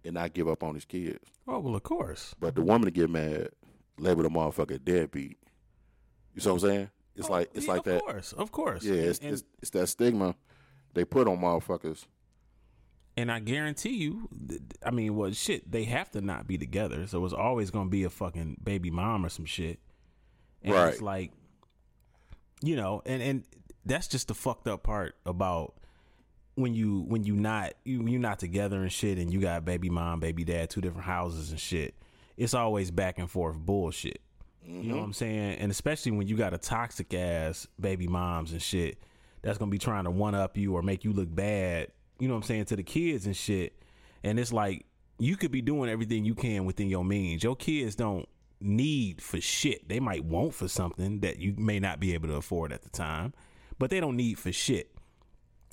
S1: and not give up on his kids.
S2: Oh well, of course.
S1: But the woman to get mad, label the motherfucker deadbeat. You see what I'm saying? It's like it's
S2: Oh, Yeah,
S1: like that.
S2: Of course. Of course.
S1: Yeah, it's,
S2: and-
S1: it's it's that stigma they put on motherfuckers.
S2: And I guarantee you, I mean, well, shit, they have to not be together. So it's always going to be a fucking baby mom or some shit. And
S1: Right.
S2: It's like, you know, and and that's just the fucked up part about when you when you not you you not together and shit, and you got baby mom, baby dad, two different houses and shit. It's always back and forth bullshit. You know mm-hmm. what I'm saying? And especially when you got a toxic ass baby moms and shit that's gonna be trying to one up you or make you look bad, you know what I'm saying, to the kids and shit. And it's like you could be doing everything you can within your means. Your kids don't need for shit. They might want for something that you may not be able to afford at the time, but they don't need for shit.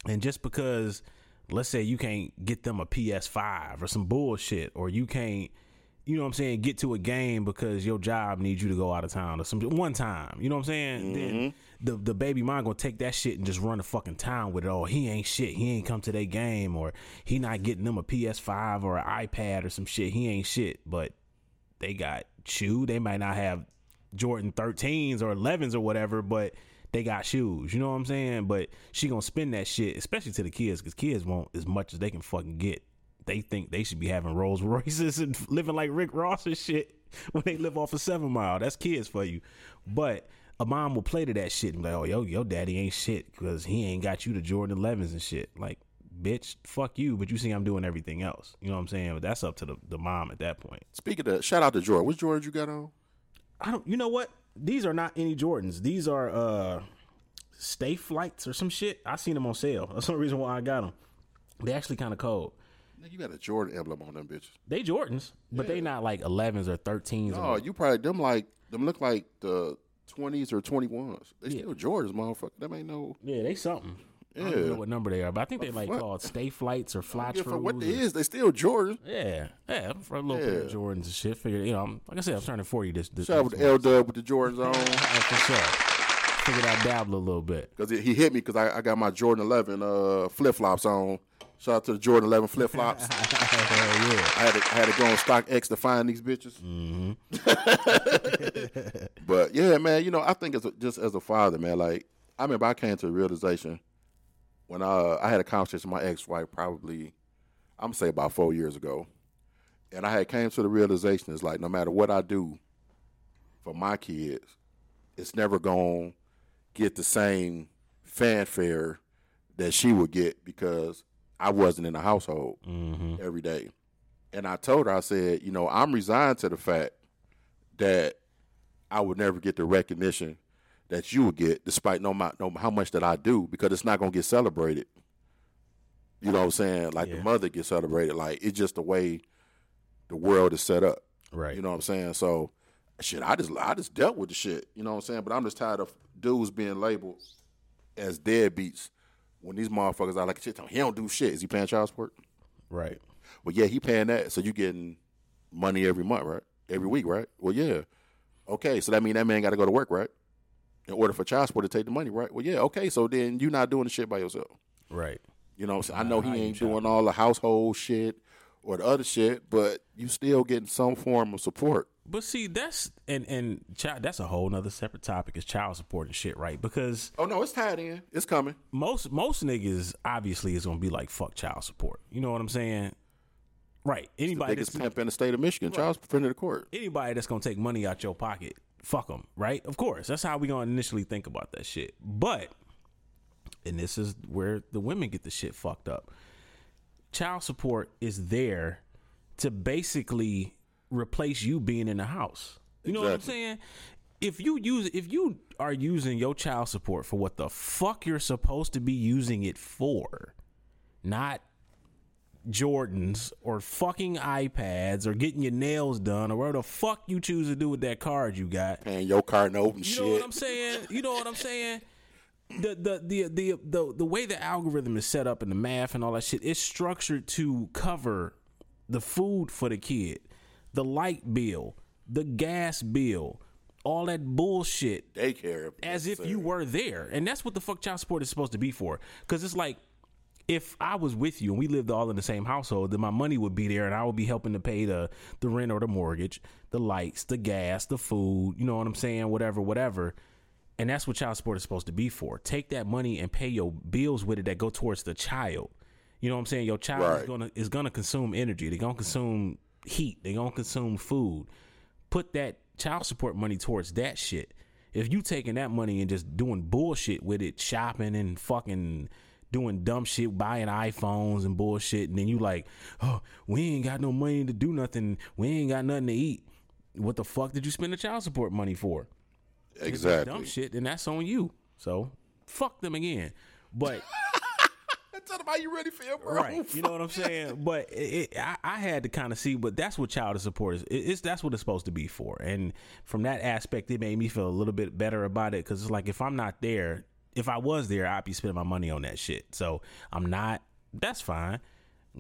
S2: And just because, let's say you can't get them a PS5 or some bullshit, or you can't, you know what I'm saying, get to a game because your job needs you to go out of town or some one time, you know what I'm saying? Then mm-hmm. the the baby mom gonna take that shit and just run the fucking town with it. Oh, he ain't shit. He ain't come to their game, or he not getting them a PS5 or an iPad or some shit. He ain't shit. But they got shoe. They might not have Jordan 13s or 11s or whatever, but they got shoes. You know what I'm saying? But she gonna spend that shit, especially to the kids, because kids want as much as they can fucking get. They think they should be having Rolls Royces [laughs] and living like Rick Ross and shit when they live off of Seven Mile. That's kids for you. But a mom will play to that shit and be like, "Oh, yo, your daddy ain't shit because he ain't got you the Jordan 11s and shit." Like, bitch, fuck you. But you see, I'm doing everything else. You know what I'm saying? But that's up to the, the mom at that point.
S1: Speaking of shout out to Jordan. Which Jordan you got on?
S2: I don't. You know what? These are not any Jordans. These are uh, stay flights or some shit. I seen them on sale. [laughs] That's the reason why I got them. They actually kind of cold.
S1: Nigga, You got a Jordan emblem on them bitches.
S2: They Jordans, but they not like 11s or 13s.
S1: Oh,
S2: or,
S1: you probably them like them look like the twenties or twenty ones. They
S2: Yeah.
S1: still Jordans, motherfucker. That ain't no
S2: yeah, they something. I don't
S1: Yeah.
S2: know what number they are, but I think they like
S1: fuck?
S2: called stay flights or fly
S1: yeah, for what they is. They still Jordans.
S2: Yeah, yeah, for a little bit of Jordans and shit. Figured, you know, I'm, like I said, I'm turning 40 this. this
S1: Shout out the L Dub with the Jordans on. [laughs]
S2: Yeah, for sure. Figured I'd dabble a little bit.
S1: Because he hit me because I, I got my Jordan 11 uh, flip flops on. Shout out to the Jordan 11 flip flops. [laughs]
S2: Yeah.
S1: I had to, I had to go on StockX to find these bitches. Mm-hmm. [laughs] [laughs] but yeah, man, you know, I think as a, just as a father, man, like I remember I came to a realization when I I had a conversation with my ex wife probably I'm gonna say about four years ago, and I had came to the realization is like no matter what I do for my kids, it's never gonna get the same fanfare that she would get because I wasn't in the household mm-hmm. every day. And I told her, I said, you know, I'm resigned to the fact that I would never get the recognition that you would get, despite no, ma- no how much that I do, because it's not gonna get celebrated. You know what I'm saying? Like
S2: Yeah.
S1: the mother gets celebrated. Like it's just the way the world is set up.
S2: Right.
S1: You know what I'm saying? So shit, I just I just dealt with the shit. You know what I'm saying? But I'm just tired of dudes being labeled as deadbeats when these motherfuckers are like a shit. He don't do shit. Is he paying child support?
S2: Right.
S1: Well, yeah, he paying that. So you getting money every month, right? Every week, right? Well, yeah. Okay, so that mean that man got to go to work, right? In order for child support to take the money, right? Well, yeah. Okay, so then you not doing the shit by yourself.
S2: Right.
S1: You know what I'm saying? I know he ain't doing all the household shit or the other shit, but you still getting some form of support.
S2: But see, that's and and child, that's a whole nother separate topic is child support and shit, right? Because
S1: Oh no, it's tied in. It's coming.
S2: most most niggas obviously is gonna be like fuck child support. You know what I'm saying? Right. Anybody that's
S1: pimp in the state of Michigan, child support to the court.
S2: anybody that's gonna take money out your pocket, fuck them, right? Of course, that's how we gonna initially think about that shit. But, and this is where the women get the shit fucked up. Child support is there to basically replace you being in the house. You know what I'm saying? If you use, if you are using your child support for what the fuck you're supposed to be using it for, not Jordans or fucking iPads or getting your nails done or whatever the fuck you choose to do with that card you got.
S1: Paying your car note and
S2: You
S1: shit.
S2: You know what I'm saying? You know what I'm saying? The, the the the the the way the algorithm is set up and the math and all that shit is structured to cover the food for the kid, the light bill, the gas bill, all that bullshit
S1: Daycare.
S2: as if you were there. And that's what the fuck child support is supposed to be for. Because it's like, if I was with you and we lived all in the same household, then my money would be there and I would be helping to pay the, the rent or the mortgage, the lights, the gas, the food, you know what I'm saying? Whatever, whatever. And that's what child support is supposed to be for. Take that money and pay your bills with it that go towards the child. You know what I'm saying? Your child is gonna is gonna consume energy. They're gonna consume heat. They're gonna consume food. Put that child support money towards that shit. If you taking that money and just doing bullshit with it, shopping and fucking doing dumb shit, buying iPhones and bullshit, and then you like, oh, we ain't got no money to do nothing. We ain't got nothing to eat. What the fuck did you spend the child support money for?
S1: Exactly.
S2: Dumb shit, then that's on you. So fuck them again. But [laughs]
S1: Tell how you really feel, bro.
S2: right, you know what I'm saying. But it, it, I, I had to kind of see, but that's what child support is. It, it's that's what it's supposed to be for. And from that aspect, it made me feel a little bit better about it because it's like if I'm not there, if I was there, I'd be spending my money on that shit. So I'm not. That's fine.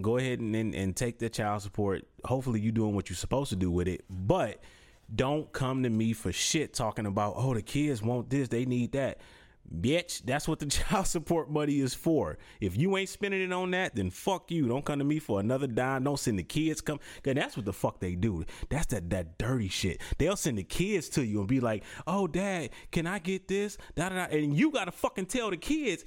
S2: Go ahead and, and, and take the child support. Hopefully, you're doing what you're supposed to do with it. But don't come to me for shit talking about oh the kids want this, they need that. Bitch, that's what the [laughs] child support money is for. If you ain't spending it on that, then fuck you. Don't come to me for another dime. Don't send the kids come. Cause that's what the fuck they do. That's that that dirty shit. They'll send the kids to you and be like, "Oh, dad, can I get this?" Da da da. And you gotta fucking tell the kids,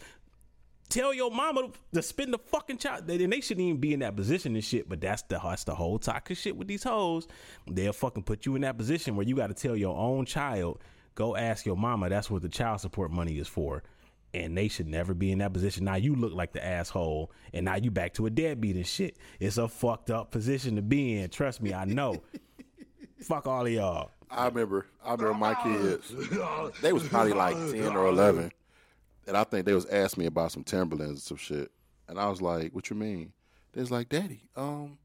S2: tell your mama to spend the fucking child. And they shouldn't even be in that position and shit. But that's the that's the whole toxic shit with these hoes. They'll fucking put you in that position where you got to tell your own child, go ask your mama. That's what the child support money is for. And they should never be in that position. Now you look like the asshole, and now you back to a deadbeat and shit. It's a fucked up position to be in. Trust me, I know. [laughs] Fuck all of y'all.
S1: I remember. I remember my kids. They was probably like [laughs] ten or eleven, and I think they was asking me about some Timberlands and some shit, and I was like, "What you mean?" They was like, "Daddy, um,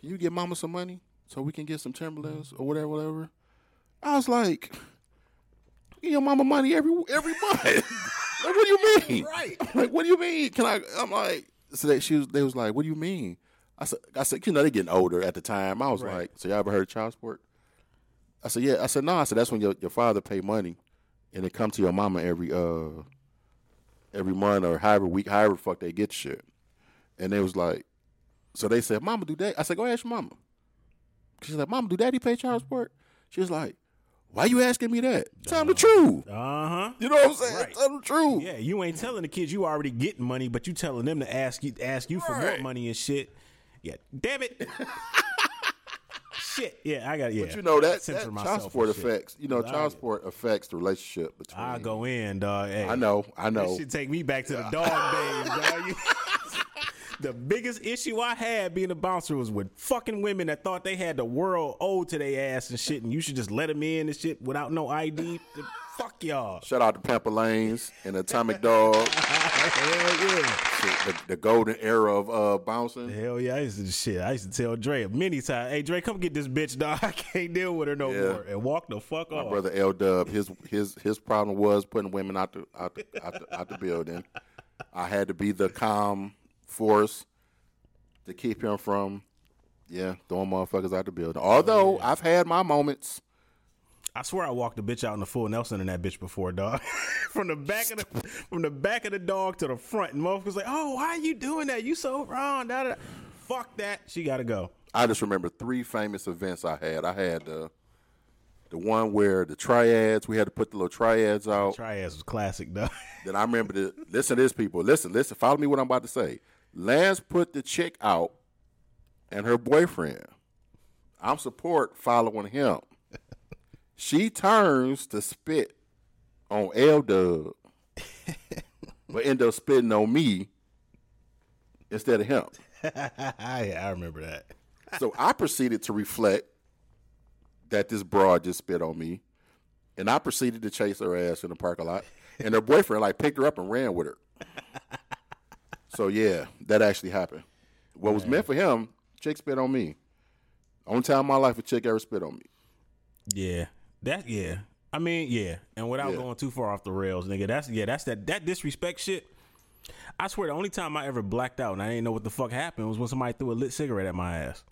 S1: can you get Mama some money so we can get some Timberlands or whatever, whatever?" I was like, "Give your mama money every every [laughs] month." like, what do you mean? Right? Like, what do you mean? Can I? I'm like, so they she was. They was like, "What do you mean?" I said, "I said, you know, they getting older at the time." I was like, "So y'all ever heard of child support?" I said, yeah. I said, no. I said, that's when your, your father pay money and it come to your mama every uh every month or however week, however fuck they get shit. And they was like, so they said, Mama do that. I said, go ask your mama. She's like, Mama, do daddy pay child support? She was like, Why you asking me that? Tell him the truth.
S2: Uh huh.
S1: You know what I'm saying?
S2: Right.
S1: Tell them the truth.
S2: Yeah, you ain't telling the kids you already getting money, but you telling them to ask you ask you for more
S1: Right.
S2: money and shit. Yeah, damn it. [laughs] shit. Yeah, I got yeah.
S1: But you know that,
S2: Censor
S1: that
S2: myself
S1: child support
S2: shit.
S1: affects you know child support affects the relationship between.
S2: I go in, dog. Hey,
S1: I know, I know.
S2: That shit take me back to the dog days, dog. [laughs] You- the biggest issue I had being a bouncer was with fucking women that thought they had the world owed to their ass and shit, and you should just let them in and shit without no ID. The- Fuck y'all.
S1: Shout out to Pampa Lanes and Atomic Dog, [laughs]
S2: Hell yeah.
S1: shit, the, the golden era of uh, bouncing.
S2: Hell yeah, I used to shit. I used to tell Dre many times, "Hey Dre, come get this bitch, dog. [laughs] I can't deal with her no
S1: Yeah.
S2: more." And walk the fuck
S1: My
S2: off.
S1: My brother L Dub, his his his problem was putting women out the out the, out the out the building. I had to be the calm force to keep him from, yeah, throwing motherfuckers out the building. Although I've had my moments.
S2: I swear I walked the bitch out in the full Nelson in that bitch before, dog. [laughs] from the back of the from the back of the dog to the front, and motherfuckers like, "Oh, why are you doing that? You so wrong." Da, da, da. Fuck that. She got to go.
S1: I just remember three famous events I had. I had the the one where the triads, we had to put the little triads out.
S2: Triads was classic, dog.
S1: Then I remember the listen to this people. Listen, listen, follow me what I'm about to say. Lance put the chick out and her boyfriend. I'm support following him. [laughs] She turns to spit on L Dub, but end up spitting on me instead of him. [laughs]
S2: yeah, I remember that.
S1: So I proceeded to reflect that this broad just spit on me, and I proceeded to chase her ass in the parking lot, and her boyfriend like picked her up and ran with her. So yeah, that actually happened. What was meant for him, chick spit on me. Only time in my life a chick ever spit on me.
S2: Yeah, that yeah. I mean, yeah. And without
S1: Yeah.
S2: going too far off the rails, nigga, that's yeah, that's that that disrespect shit. I swear, the only time I ever blacked out and I didn't know what the fuck happened was when somebody threw a lit cigarette at my ass.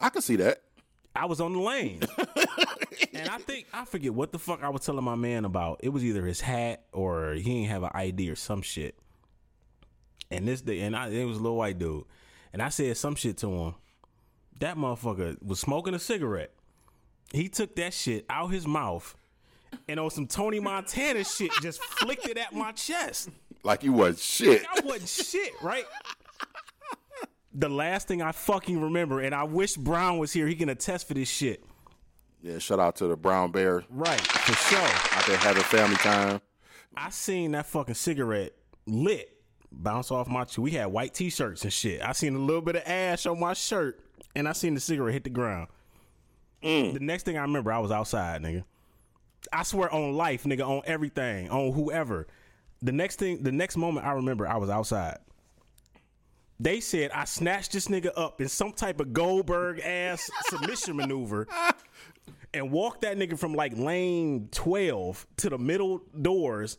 S1: I can see that.
S2: I was on the lane. and I think I forget what the fuck I was telling my man about. It was either his hat or he didn't have an ID or some shit. And this day and I it was a little white dude. And I said some shit to him. That motherfucker was smoking a cigarette. He took that shit out his mouth and on some Tony Montana shit just flicked it at my chest.
S1: Like you was shit.
S2: I wasn't shit, right? The last thing I fucking remember, and I wish Brown was here, he can attest for this shit.
S1: Yeah, shout out to the brown bear
S2: Right, for sure.
S1: out there having family time.
S2: I seen that fucking cigarette lit bounce off my. We had white t-shirts and shit. I seen a little bit of ash on my shirt, and I seen the cigarette hit the ground. Mm. The next thing I remember, I was outside, nigga. I swear on life, nigga, on everything, on whoever. The next thing, the next moment I remember, I was outside. They said I snatched this nigga up in some type of Goldberg ass [laughs] submission maneuver and walked that nigga from like lane 12 to the middle doors,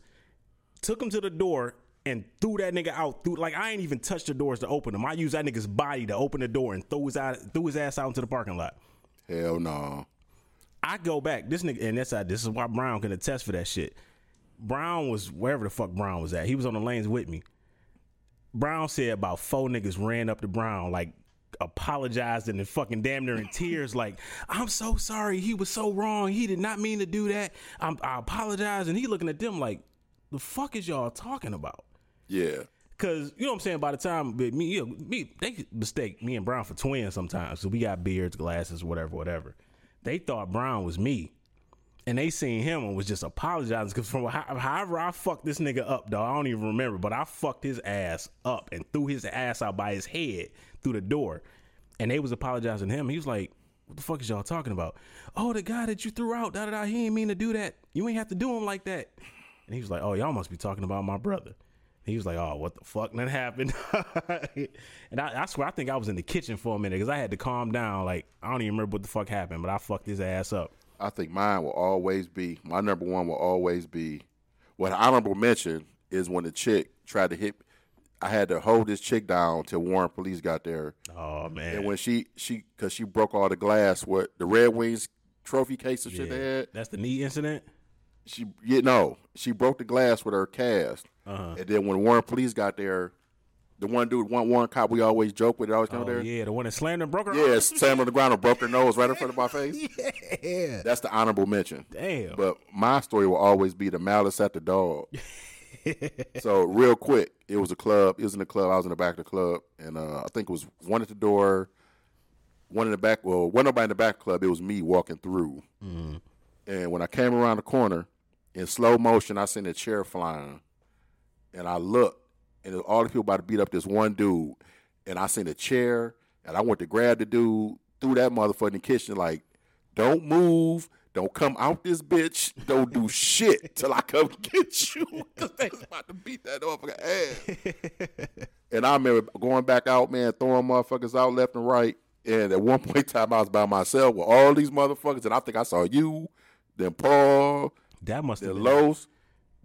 S2: took him to the door and threw that nigga out through like I ain't even touched the doors to open them. I used that nigga's body to open the door and threw his out threw his ass out into the parking lot.
S1: Hell no.
S2: I go back. This nigga, and that's how this is why Brown can attest for that shit. Brown was wherever the fuck Brown was at. He was on the lanes with me. Brown said about four niggas ran up to Brown like apologizing and fucking damn near in tears, like I'm so sorry. He was so wrong. He did not mean to do that. I'm, I apologize. And he looking at them like, the fuck is y'all talking about?
S1: Yeah.
S2: Cause you know what I'm saying. By the time but me, you know, me, they mistake me and Brown for twins sometimes. So we got beards, glasses, whatever, whatever. They thought Brown was me, and they seen him and was just apologizing because from how, however I fucked this nigga up, dog. I don't even remember, but I fucked his ass up and threw his ass out by his head through the door, and they was apologizing to him. He was like, "What the fuck is y'all talking about? Oh, the guy that you threw out, da da da. He ain't mean to do that. You ain't have to do him like that." And he was like, "Oh, y'all must be talking about my brother." He was like, "Oh, what the fuck that happened?" [laughs] and I, I swear, I think I was in the kitchen for a minute because I had to calm down. Like, I don't even remember what the fuck happened, but I fucked his ass up.
S1: I think mine will always be my number one will always be what honorable mention is when the chick tried to hit I had to hold this chick down till Warren police got there.
S2: Oh man,
S1: And when she she cause she broke all the glass what the Red Wings trophy case and shit they had.
S2: that's the knee incident.
S1: She you know, she broke the glass with her cast.
S2: Uh-huh.
S1: And then when Warren police got there, the one dude, one Warren cop we always joke with, it always come
S2: Oh
S1: there.
S2: yeah, the one that slammed and broke her.
S1: Yeah. Sam on the ground and broke her nose right in front of my [laughs] face.
S2: yeah.
S1: That's the honorable mention.
S2: Damn.
S1: But my story will always be the malice at the dog. [laughs] so real quick, it was a club. It was in the club. I was in the back of the club, and uh, I think it was one at the door, one in the back. Well, one nobody in the back club. It was me walking through. And when I came around the corner, in slow motion, I seen a chair flying, and I looked, and all the people about to beat up this one dude. and I seen a chair, and I went to grab the dude through that motherfucker in the kitchen, like, don't move, don't come out this bitch, don't do shit till I come [laughs] get you, [laughs] because they was about to beat that motherfucker ass. [laughs] and I remember going back out, man, throwing motherfuckers out left and right. And at one point in time, I was by myself with all these motherfuckers, and I think I saw you, then Paul,
S2: That must have been
S1: Los.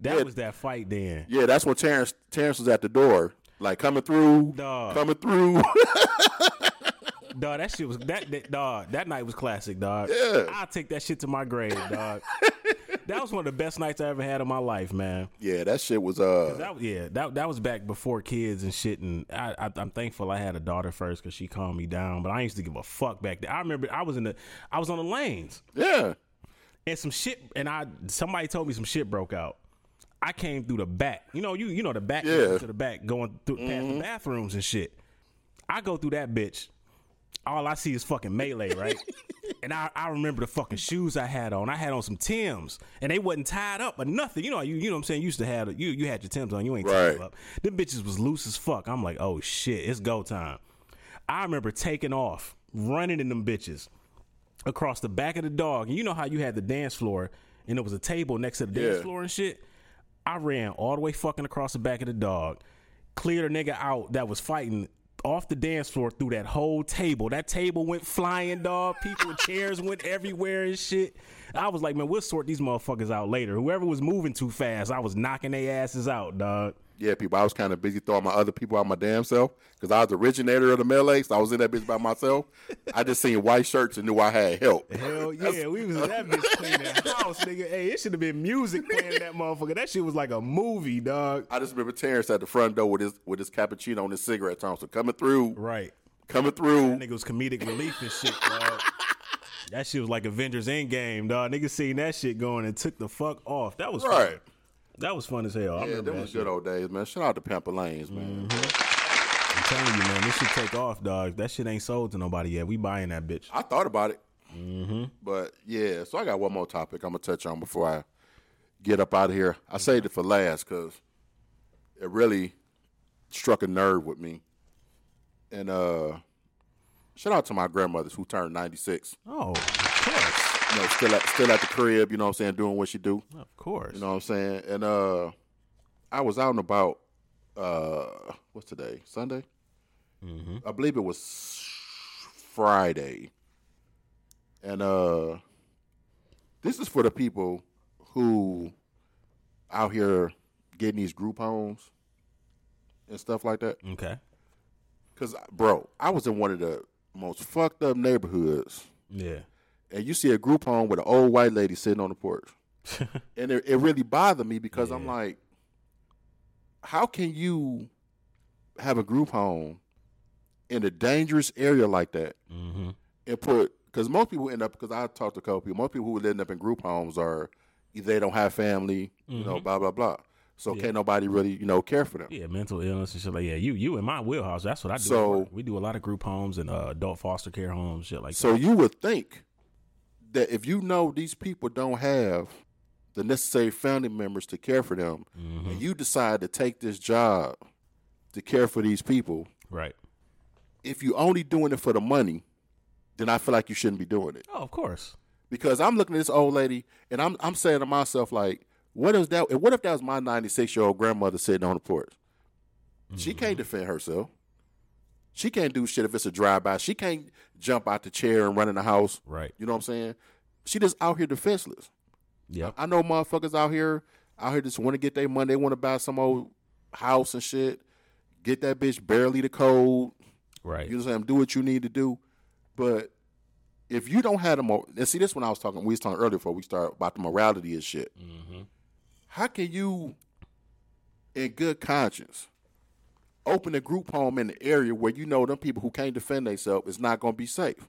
S2: that
S1: yeah.
S2: was that fight then.
S1: Yeah, that's when Terrence Terrence was at the door, like coming through,
S2: Dog.
S1: coming through. [laughs]
S2: Dog, that shit was that, that dog. That night was classic, dog.
S1: Yeah.
S2: I'll take that shit to my grave, dog. [laughs] that was one of the best nights I ever had in my life, man.
S1: yeah, that shit was uh.
S2: That yeah, that that was back before kids and shit. And I, I I'm thankful I had a daughter first because she calmed me down. But I used to give a fuck back then. I remember I was in the I was on the lanes
S1: Yeah,
S2: and some shit. And I somebody told me some shit broke out. I came through the back. You know you you know the back
S1: Yeah.
S2: to the back going through past the mm-hmm. bathrooms and shit. I go through that bitch. All I see is fucking melee, right? [laughs] and I, I remember the fucking shoes I had on. I had on some Tims, and they wasn't tied up or nothing. You know, you you know what I'm saying. You used to have you you had your Tims on. You ain't tied
S1: Right.
S2: up. Them bitches was loose as fuck. I'm like, oh shit, it's go time. I remember taking off, running in them bitches across the back of the dog. And you know how you had the dance floor and there was a table next to the dance
S1: Yeah.
S2: floor and shit? I ran all the way fucking across the back of the dog, cleared a nigga out that was fighting off the dance floor through that whole table. That table went flying, dog. People chairs went everywhere and shit. I was like, man, we'll sort these motherfuckers out later. Whoever was moving too fast, I was knocking their asses out, dog.
S1: Yeah, people. I was kind of busy throwing my other people out my damn self because I was the originator of the melee. So I was in that bitch by myself. I just seen white shirts and knew I had help.
S2: Hell [laughs] yeah, we was in that bitch cleaning house, nigga. Hey, it should have been music playing that motherfucker. That shit was like a movie, dog.
S1: I just remember Terrence at the front door with his with his cappuccino and his cigarette Thompson coming through,
S2: Right.
S1: coming through.
S2: That nigga was comedic relief and shit, dog. That shit was like Avengers Endgame, dog. Niggas seen that shit going and took the fuck off. That was fun. That was fun as hell. I
S1: Yeah,
S2: remember that
S1: was good old days, man. Shout out to Pampa Lanes, man.
S2: I'm telling you, man, this should take off, dog. That shit ain't sold to nobody yet. We buying that bitch.
S1: I thought about it. Mm-hmm. But yeah, so I got one more topic I'm gonna touch on before I get up out of here. I saved it for last because it really struck a nerve with me. And uh, shout out to my grandmothers who turned 96.
S2: Oh, of course.
S1: You know, still at still at the crib. You know what I'm saying, doing what she do.
S2: Of course.
S1: You know what I'm saying? And uh, I was out and about. Uh, what's today? Sunday. I believe it was Friday. And uh, this is for the people who out here getting these group homes and stuff like that.
S2: Okay.
S1: Cause, bro, I was in one of the most fucked up neighborhoods
S2: Yeah.
S1: And you see a group home with an old white lady sitting on the porch. [laughs] and it, it really bothered me because I'm like, how can you have a group home in a dangerous area like that
S2: Mm-hmm.
S1: and put, because most people end up, because I talked to a couple people, most people who end up in group homes are either they don't have family, you know, blah, blah, blah. So can't nobody really, you know, care for them.
S2: Yeah, mental illness and shit like yeah. You you in my wheelhouse. That's what I do.
S1: So-
S2: we do a lot of group homes and uh, adult foster care homes, shit like
S1: So you would think that if you know these people don't have the necessary family members to care for them, mm-hmm. and you decide to take this job to care for these people.
S2: Right.
S1: if you're only doing it for the money, then I feel like you shouldn't be doing it.
S2: Oh, of course.
S1: Because I'm looking at this old lady and I'm I'm saying to myself like, what is that? What if that was my 96 year old grandmother sitting on the porch? She can't mm-hmm. defend herself. She can't do shit if it's a drive by. She can't jump out the chair and run in the house.
S2: Right.
S1: You know what I'm saying? She just out here defenseless.
S2: Yeah.
S1: I know motherfuckers out here out here just want to get their money. They want to buy some old house and shit. Get that bitch barely the code.
S2: Right.
S1: You know what I'm saying? Do what you need to do. But if you don't have the mo and see this when I was talking we was talking earlier before we start about the morality and shit. Mm-hmm. How can you in good conscience open a group home in the area where you know them people who can't defend themselves is not gonna be safe?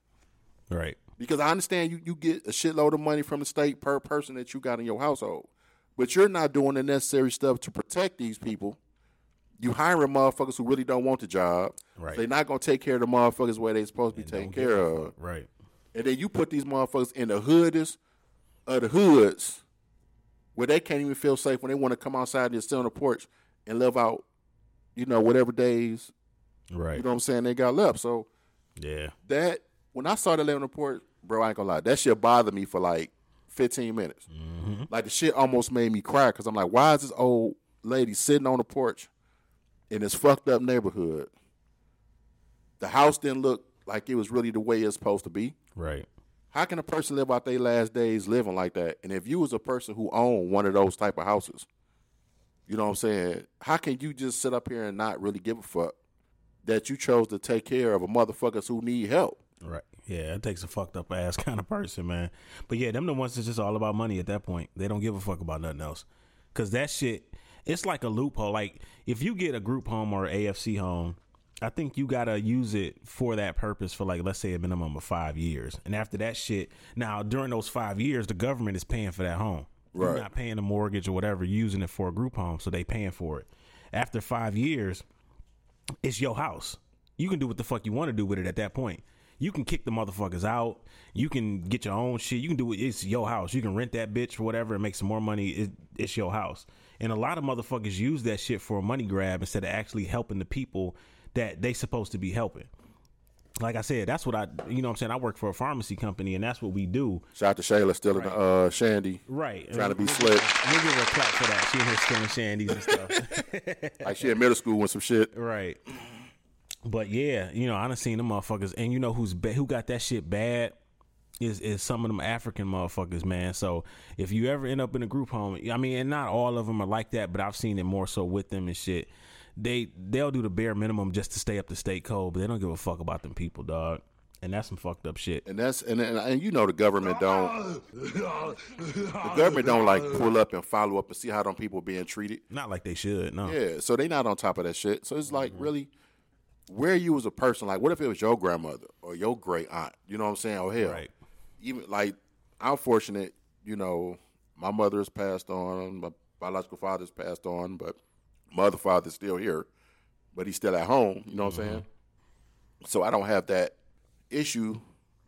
S2: right.
S1: Because I understand you, you get a shitload of money from the state per person that you got in your household. But you're not doing the necessary stuff to protect these people. You hiring motherfuckers who really don't want the job.
S2: Right.
S1: They're not gonna take care of the motherfuckers where they're supposed to be taken care of.
S2: Right.
S1: And then you put these motherfuckers in the hoodest of the hoods where they can't even feel safe when they want to come outside and sit on the porch and live out, you know, whatever days
S2: Right.
S1: You know what I'm saying? They got left. So
S2: Yeah.
S1: that when I saw that living report, bro, I ain't gonna lie, that shit bothered me for like 15 minutes. Mm-hmm. Like the shit almost made me cry because I'm like, why is this old lady sitting on the porch in this fucked up neighborhood? The house didn't look like it was really the way it's supposed to be.
S2: Right.
S1: How can a person live out their last days living like that? And if you was a person who owned one of those type of houses, you know what I'm saying? How can you just sit up here and not really give a fuck that you chose to take care of a motherfuckers who need help?
S2: Right. Yeah, it takes a fucked up ass [laughs] kind of person, man. But yeah, them the ones that's just all about money at that point. They don't give a fuck about nothing else. Cause that shit, it's like a loophole. Like if you get a group home or AFC home, I think you gotta use it for that purpose for like let's say a minimum of five years. And after that shit, now during those five years, the government is paying for that home. You're not paying a mortgage or whatever, using it for a group home, so they paying for it. After five years, it's your house. You can do what the fuck you want to do with it at that point. You can kick the motherfuckers out. You can get your own shit. You can do it. It's your house. You can rent that bitch for whatever and make some more money. It, it's your house. And a lot of motherfuckers use that shit for a money grab instead of actually helping the people that they supposed to be helping. Like I said, that's what I, you know what I'm saying? I work for a pharmacy company and that's what we do.
S1: Shout out to Shayla stealing the uh, Shandy.
S2: Right.
S1: Trying to be slick.
S2: We'll give her a clap for that. She in here stealing shandies and stuff. [laughs]
S1: Like she in middle school and some shit.
S2: Right. But yeah, you know, I done seen them motherfuckers, and you know who's ba- who got that shit bad is is some of them African motherfuckers, man. So if you ever end up in a group home, I mean, and not all of them are like that, but I've seen it more so with them and shit. They they'll do the bare minimum just to stay up to state code, but they don't give a fuck about them people, dog. And that's some fucked up shit.
S1: And that's and, and and you know the government don't the government don't like pull up and follow up and see how them people being treated.
S2: Not like they should, no.
S1: Yeah, so they not on top of that shit. So it's like mm-hmm. really where you as a person, like what if it was your grandmother or your great aunt? You know what I'm saying? Oh hell.
S2: Right.
S1: Even like I'm fortunate, you know, my mother has passed on, my biological father's passed on, but my other father's still here. But he's still at home, you know what I'm saying? So I don't have that issue,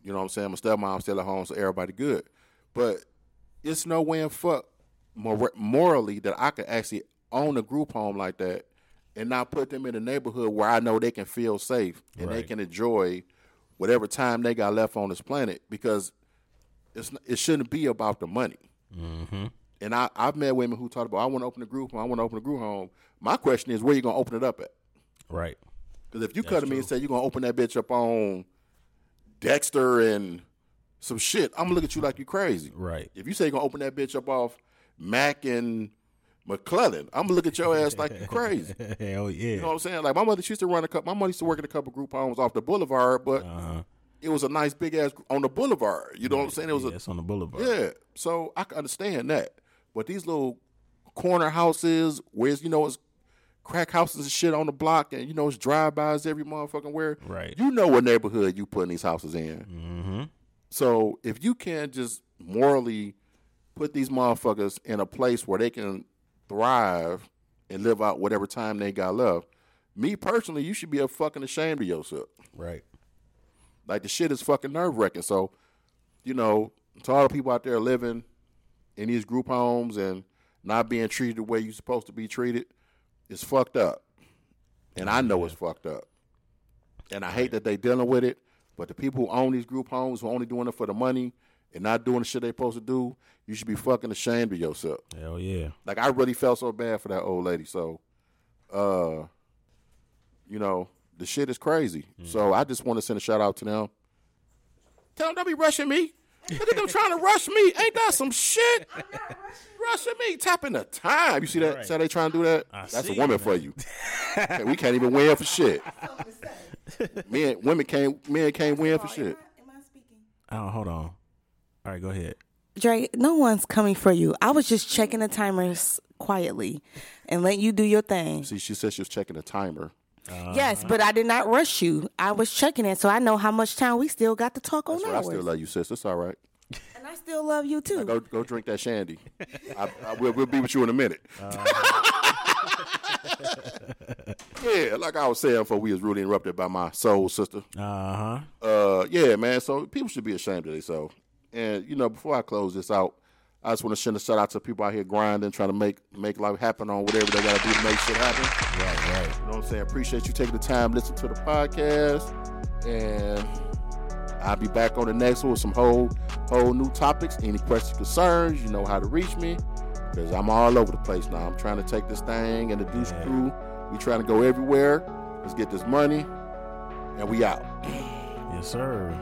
S1: you know what I'm saying? My stepmom's still at home, so everybody good. But it's no way in fuck mor- morally that I could actually own a group home like that and not put them in a neighborhood where I know they can feel safe and they can enjoy whatever time they got left on this planet because it's it shouldn't be about the money.
S2: Mm-hmm.
S1: And I, I've met women who talk about I want to open a group home, I want to open a group home. My question is where you gonna open it up at?
S2: Right.
S1: Because if you come to me and say you're gonna open that bitch up on Dexter and some shit, I'm gonna look at you like you're crazy.
S2: Right.
S1: If you say you're gonna open that bitch up off Mack and McClellan, I'm gonna look at your ass like you crazy. [laughs]
S2: Hell yeah.
S1: You know what I'm saying? Like my mother, she used to run a couple. My mother used to work at a couple group homes off the boulevard, but
S2: uh-huh.
S1: it was a nice big ass on the boulevard. You know what I'm saying? It was
S2: yeah,
S1: a
S2: it's on the boulevard.
S1: yeah. So I can understand that. But these little corner houses, where you know it's crack houses and shit on the block, and you know it's drive bys every motherfucking where.
S2: Right.
S1: You know what neighborhood you putting these houses in.
S2: Mm-hmm.
S1: So if you can't just morally put these motherfuckers in a place where they can thrive and live out whatever time they got left, me personally, you should be a fucking ashamed of yourself.
S2: Right.
S1: Like the shit is fucking nerve wracking. So, you know, to all the people out there living in these group homes and not being treated the way you're supposed to be treated, it's fucked up. And I know it's fucked up. And I hate that they're dealing with it. But the people who own these group homes who are only doing it for the money and not doing the shit they're supposed to do, you should be fucking ashamed of yourself.
S2: Hell yeah.
S1: Like I really felt so bad for that old lady. So, uh, you know, the shit is crazy. So I just want to send a shout out to them. Tell them don't be rushing me. Look at them trying to rush me. Ain't that some shit? rushing me, tapping the time. You see that?
S2: Right.
S1: See how they trying to do that?
S2: I
S1: That's a woman
S2: man.
S1: for you. Okay, we can't even win for shit. [laughs] Men, women can't, men can't win for shit. Am I speaking?
S2: Oh, hold on. All right, go ahead.
S4: Dre, no one's coming for you. I was just checking the timers quietly and letting you do your thing.
S1: See, she said she was checking the timer.
S4: Yes, but I did not rush you. I was checking it, so I know how much time we still got to talk on
S1: That's right. I still love you, sis. It's all right.
S4: and I still love you too.
S1: Go, go drink that shandy. I, I, we'll, we'll be with you in a minute. [laughs] yeah, like I was saying before we was really interrupted by my soul sister.
S2: Uh huh.
S1: Uh, yeah, man. So people should be ashamed of themselves. And you know, before I close this out, I just want to send a shout out to people out here grinding, trying to make make life happen on whatever they got to do to make shit happen.
S2: Right, right.
S1: You know what I'm saying? Appreciate you taking the time, listen to the podcast, and I'll be back on the next one with some whole whole new topics. Any questions, concerns, you know how to reach me because I'm all over the place now. I'm trying to take this thing and the Deuce
S2: Yeah.
S1: Crew. We trying to go everywhere. Let's get this money, and we out.
S2: Yes, sir.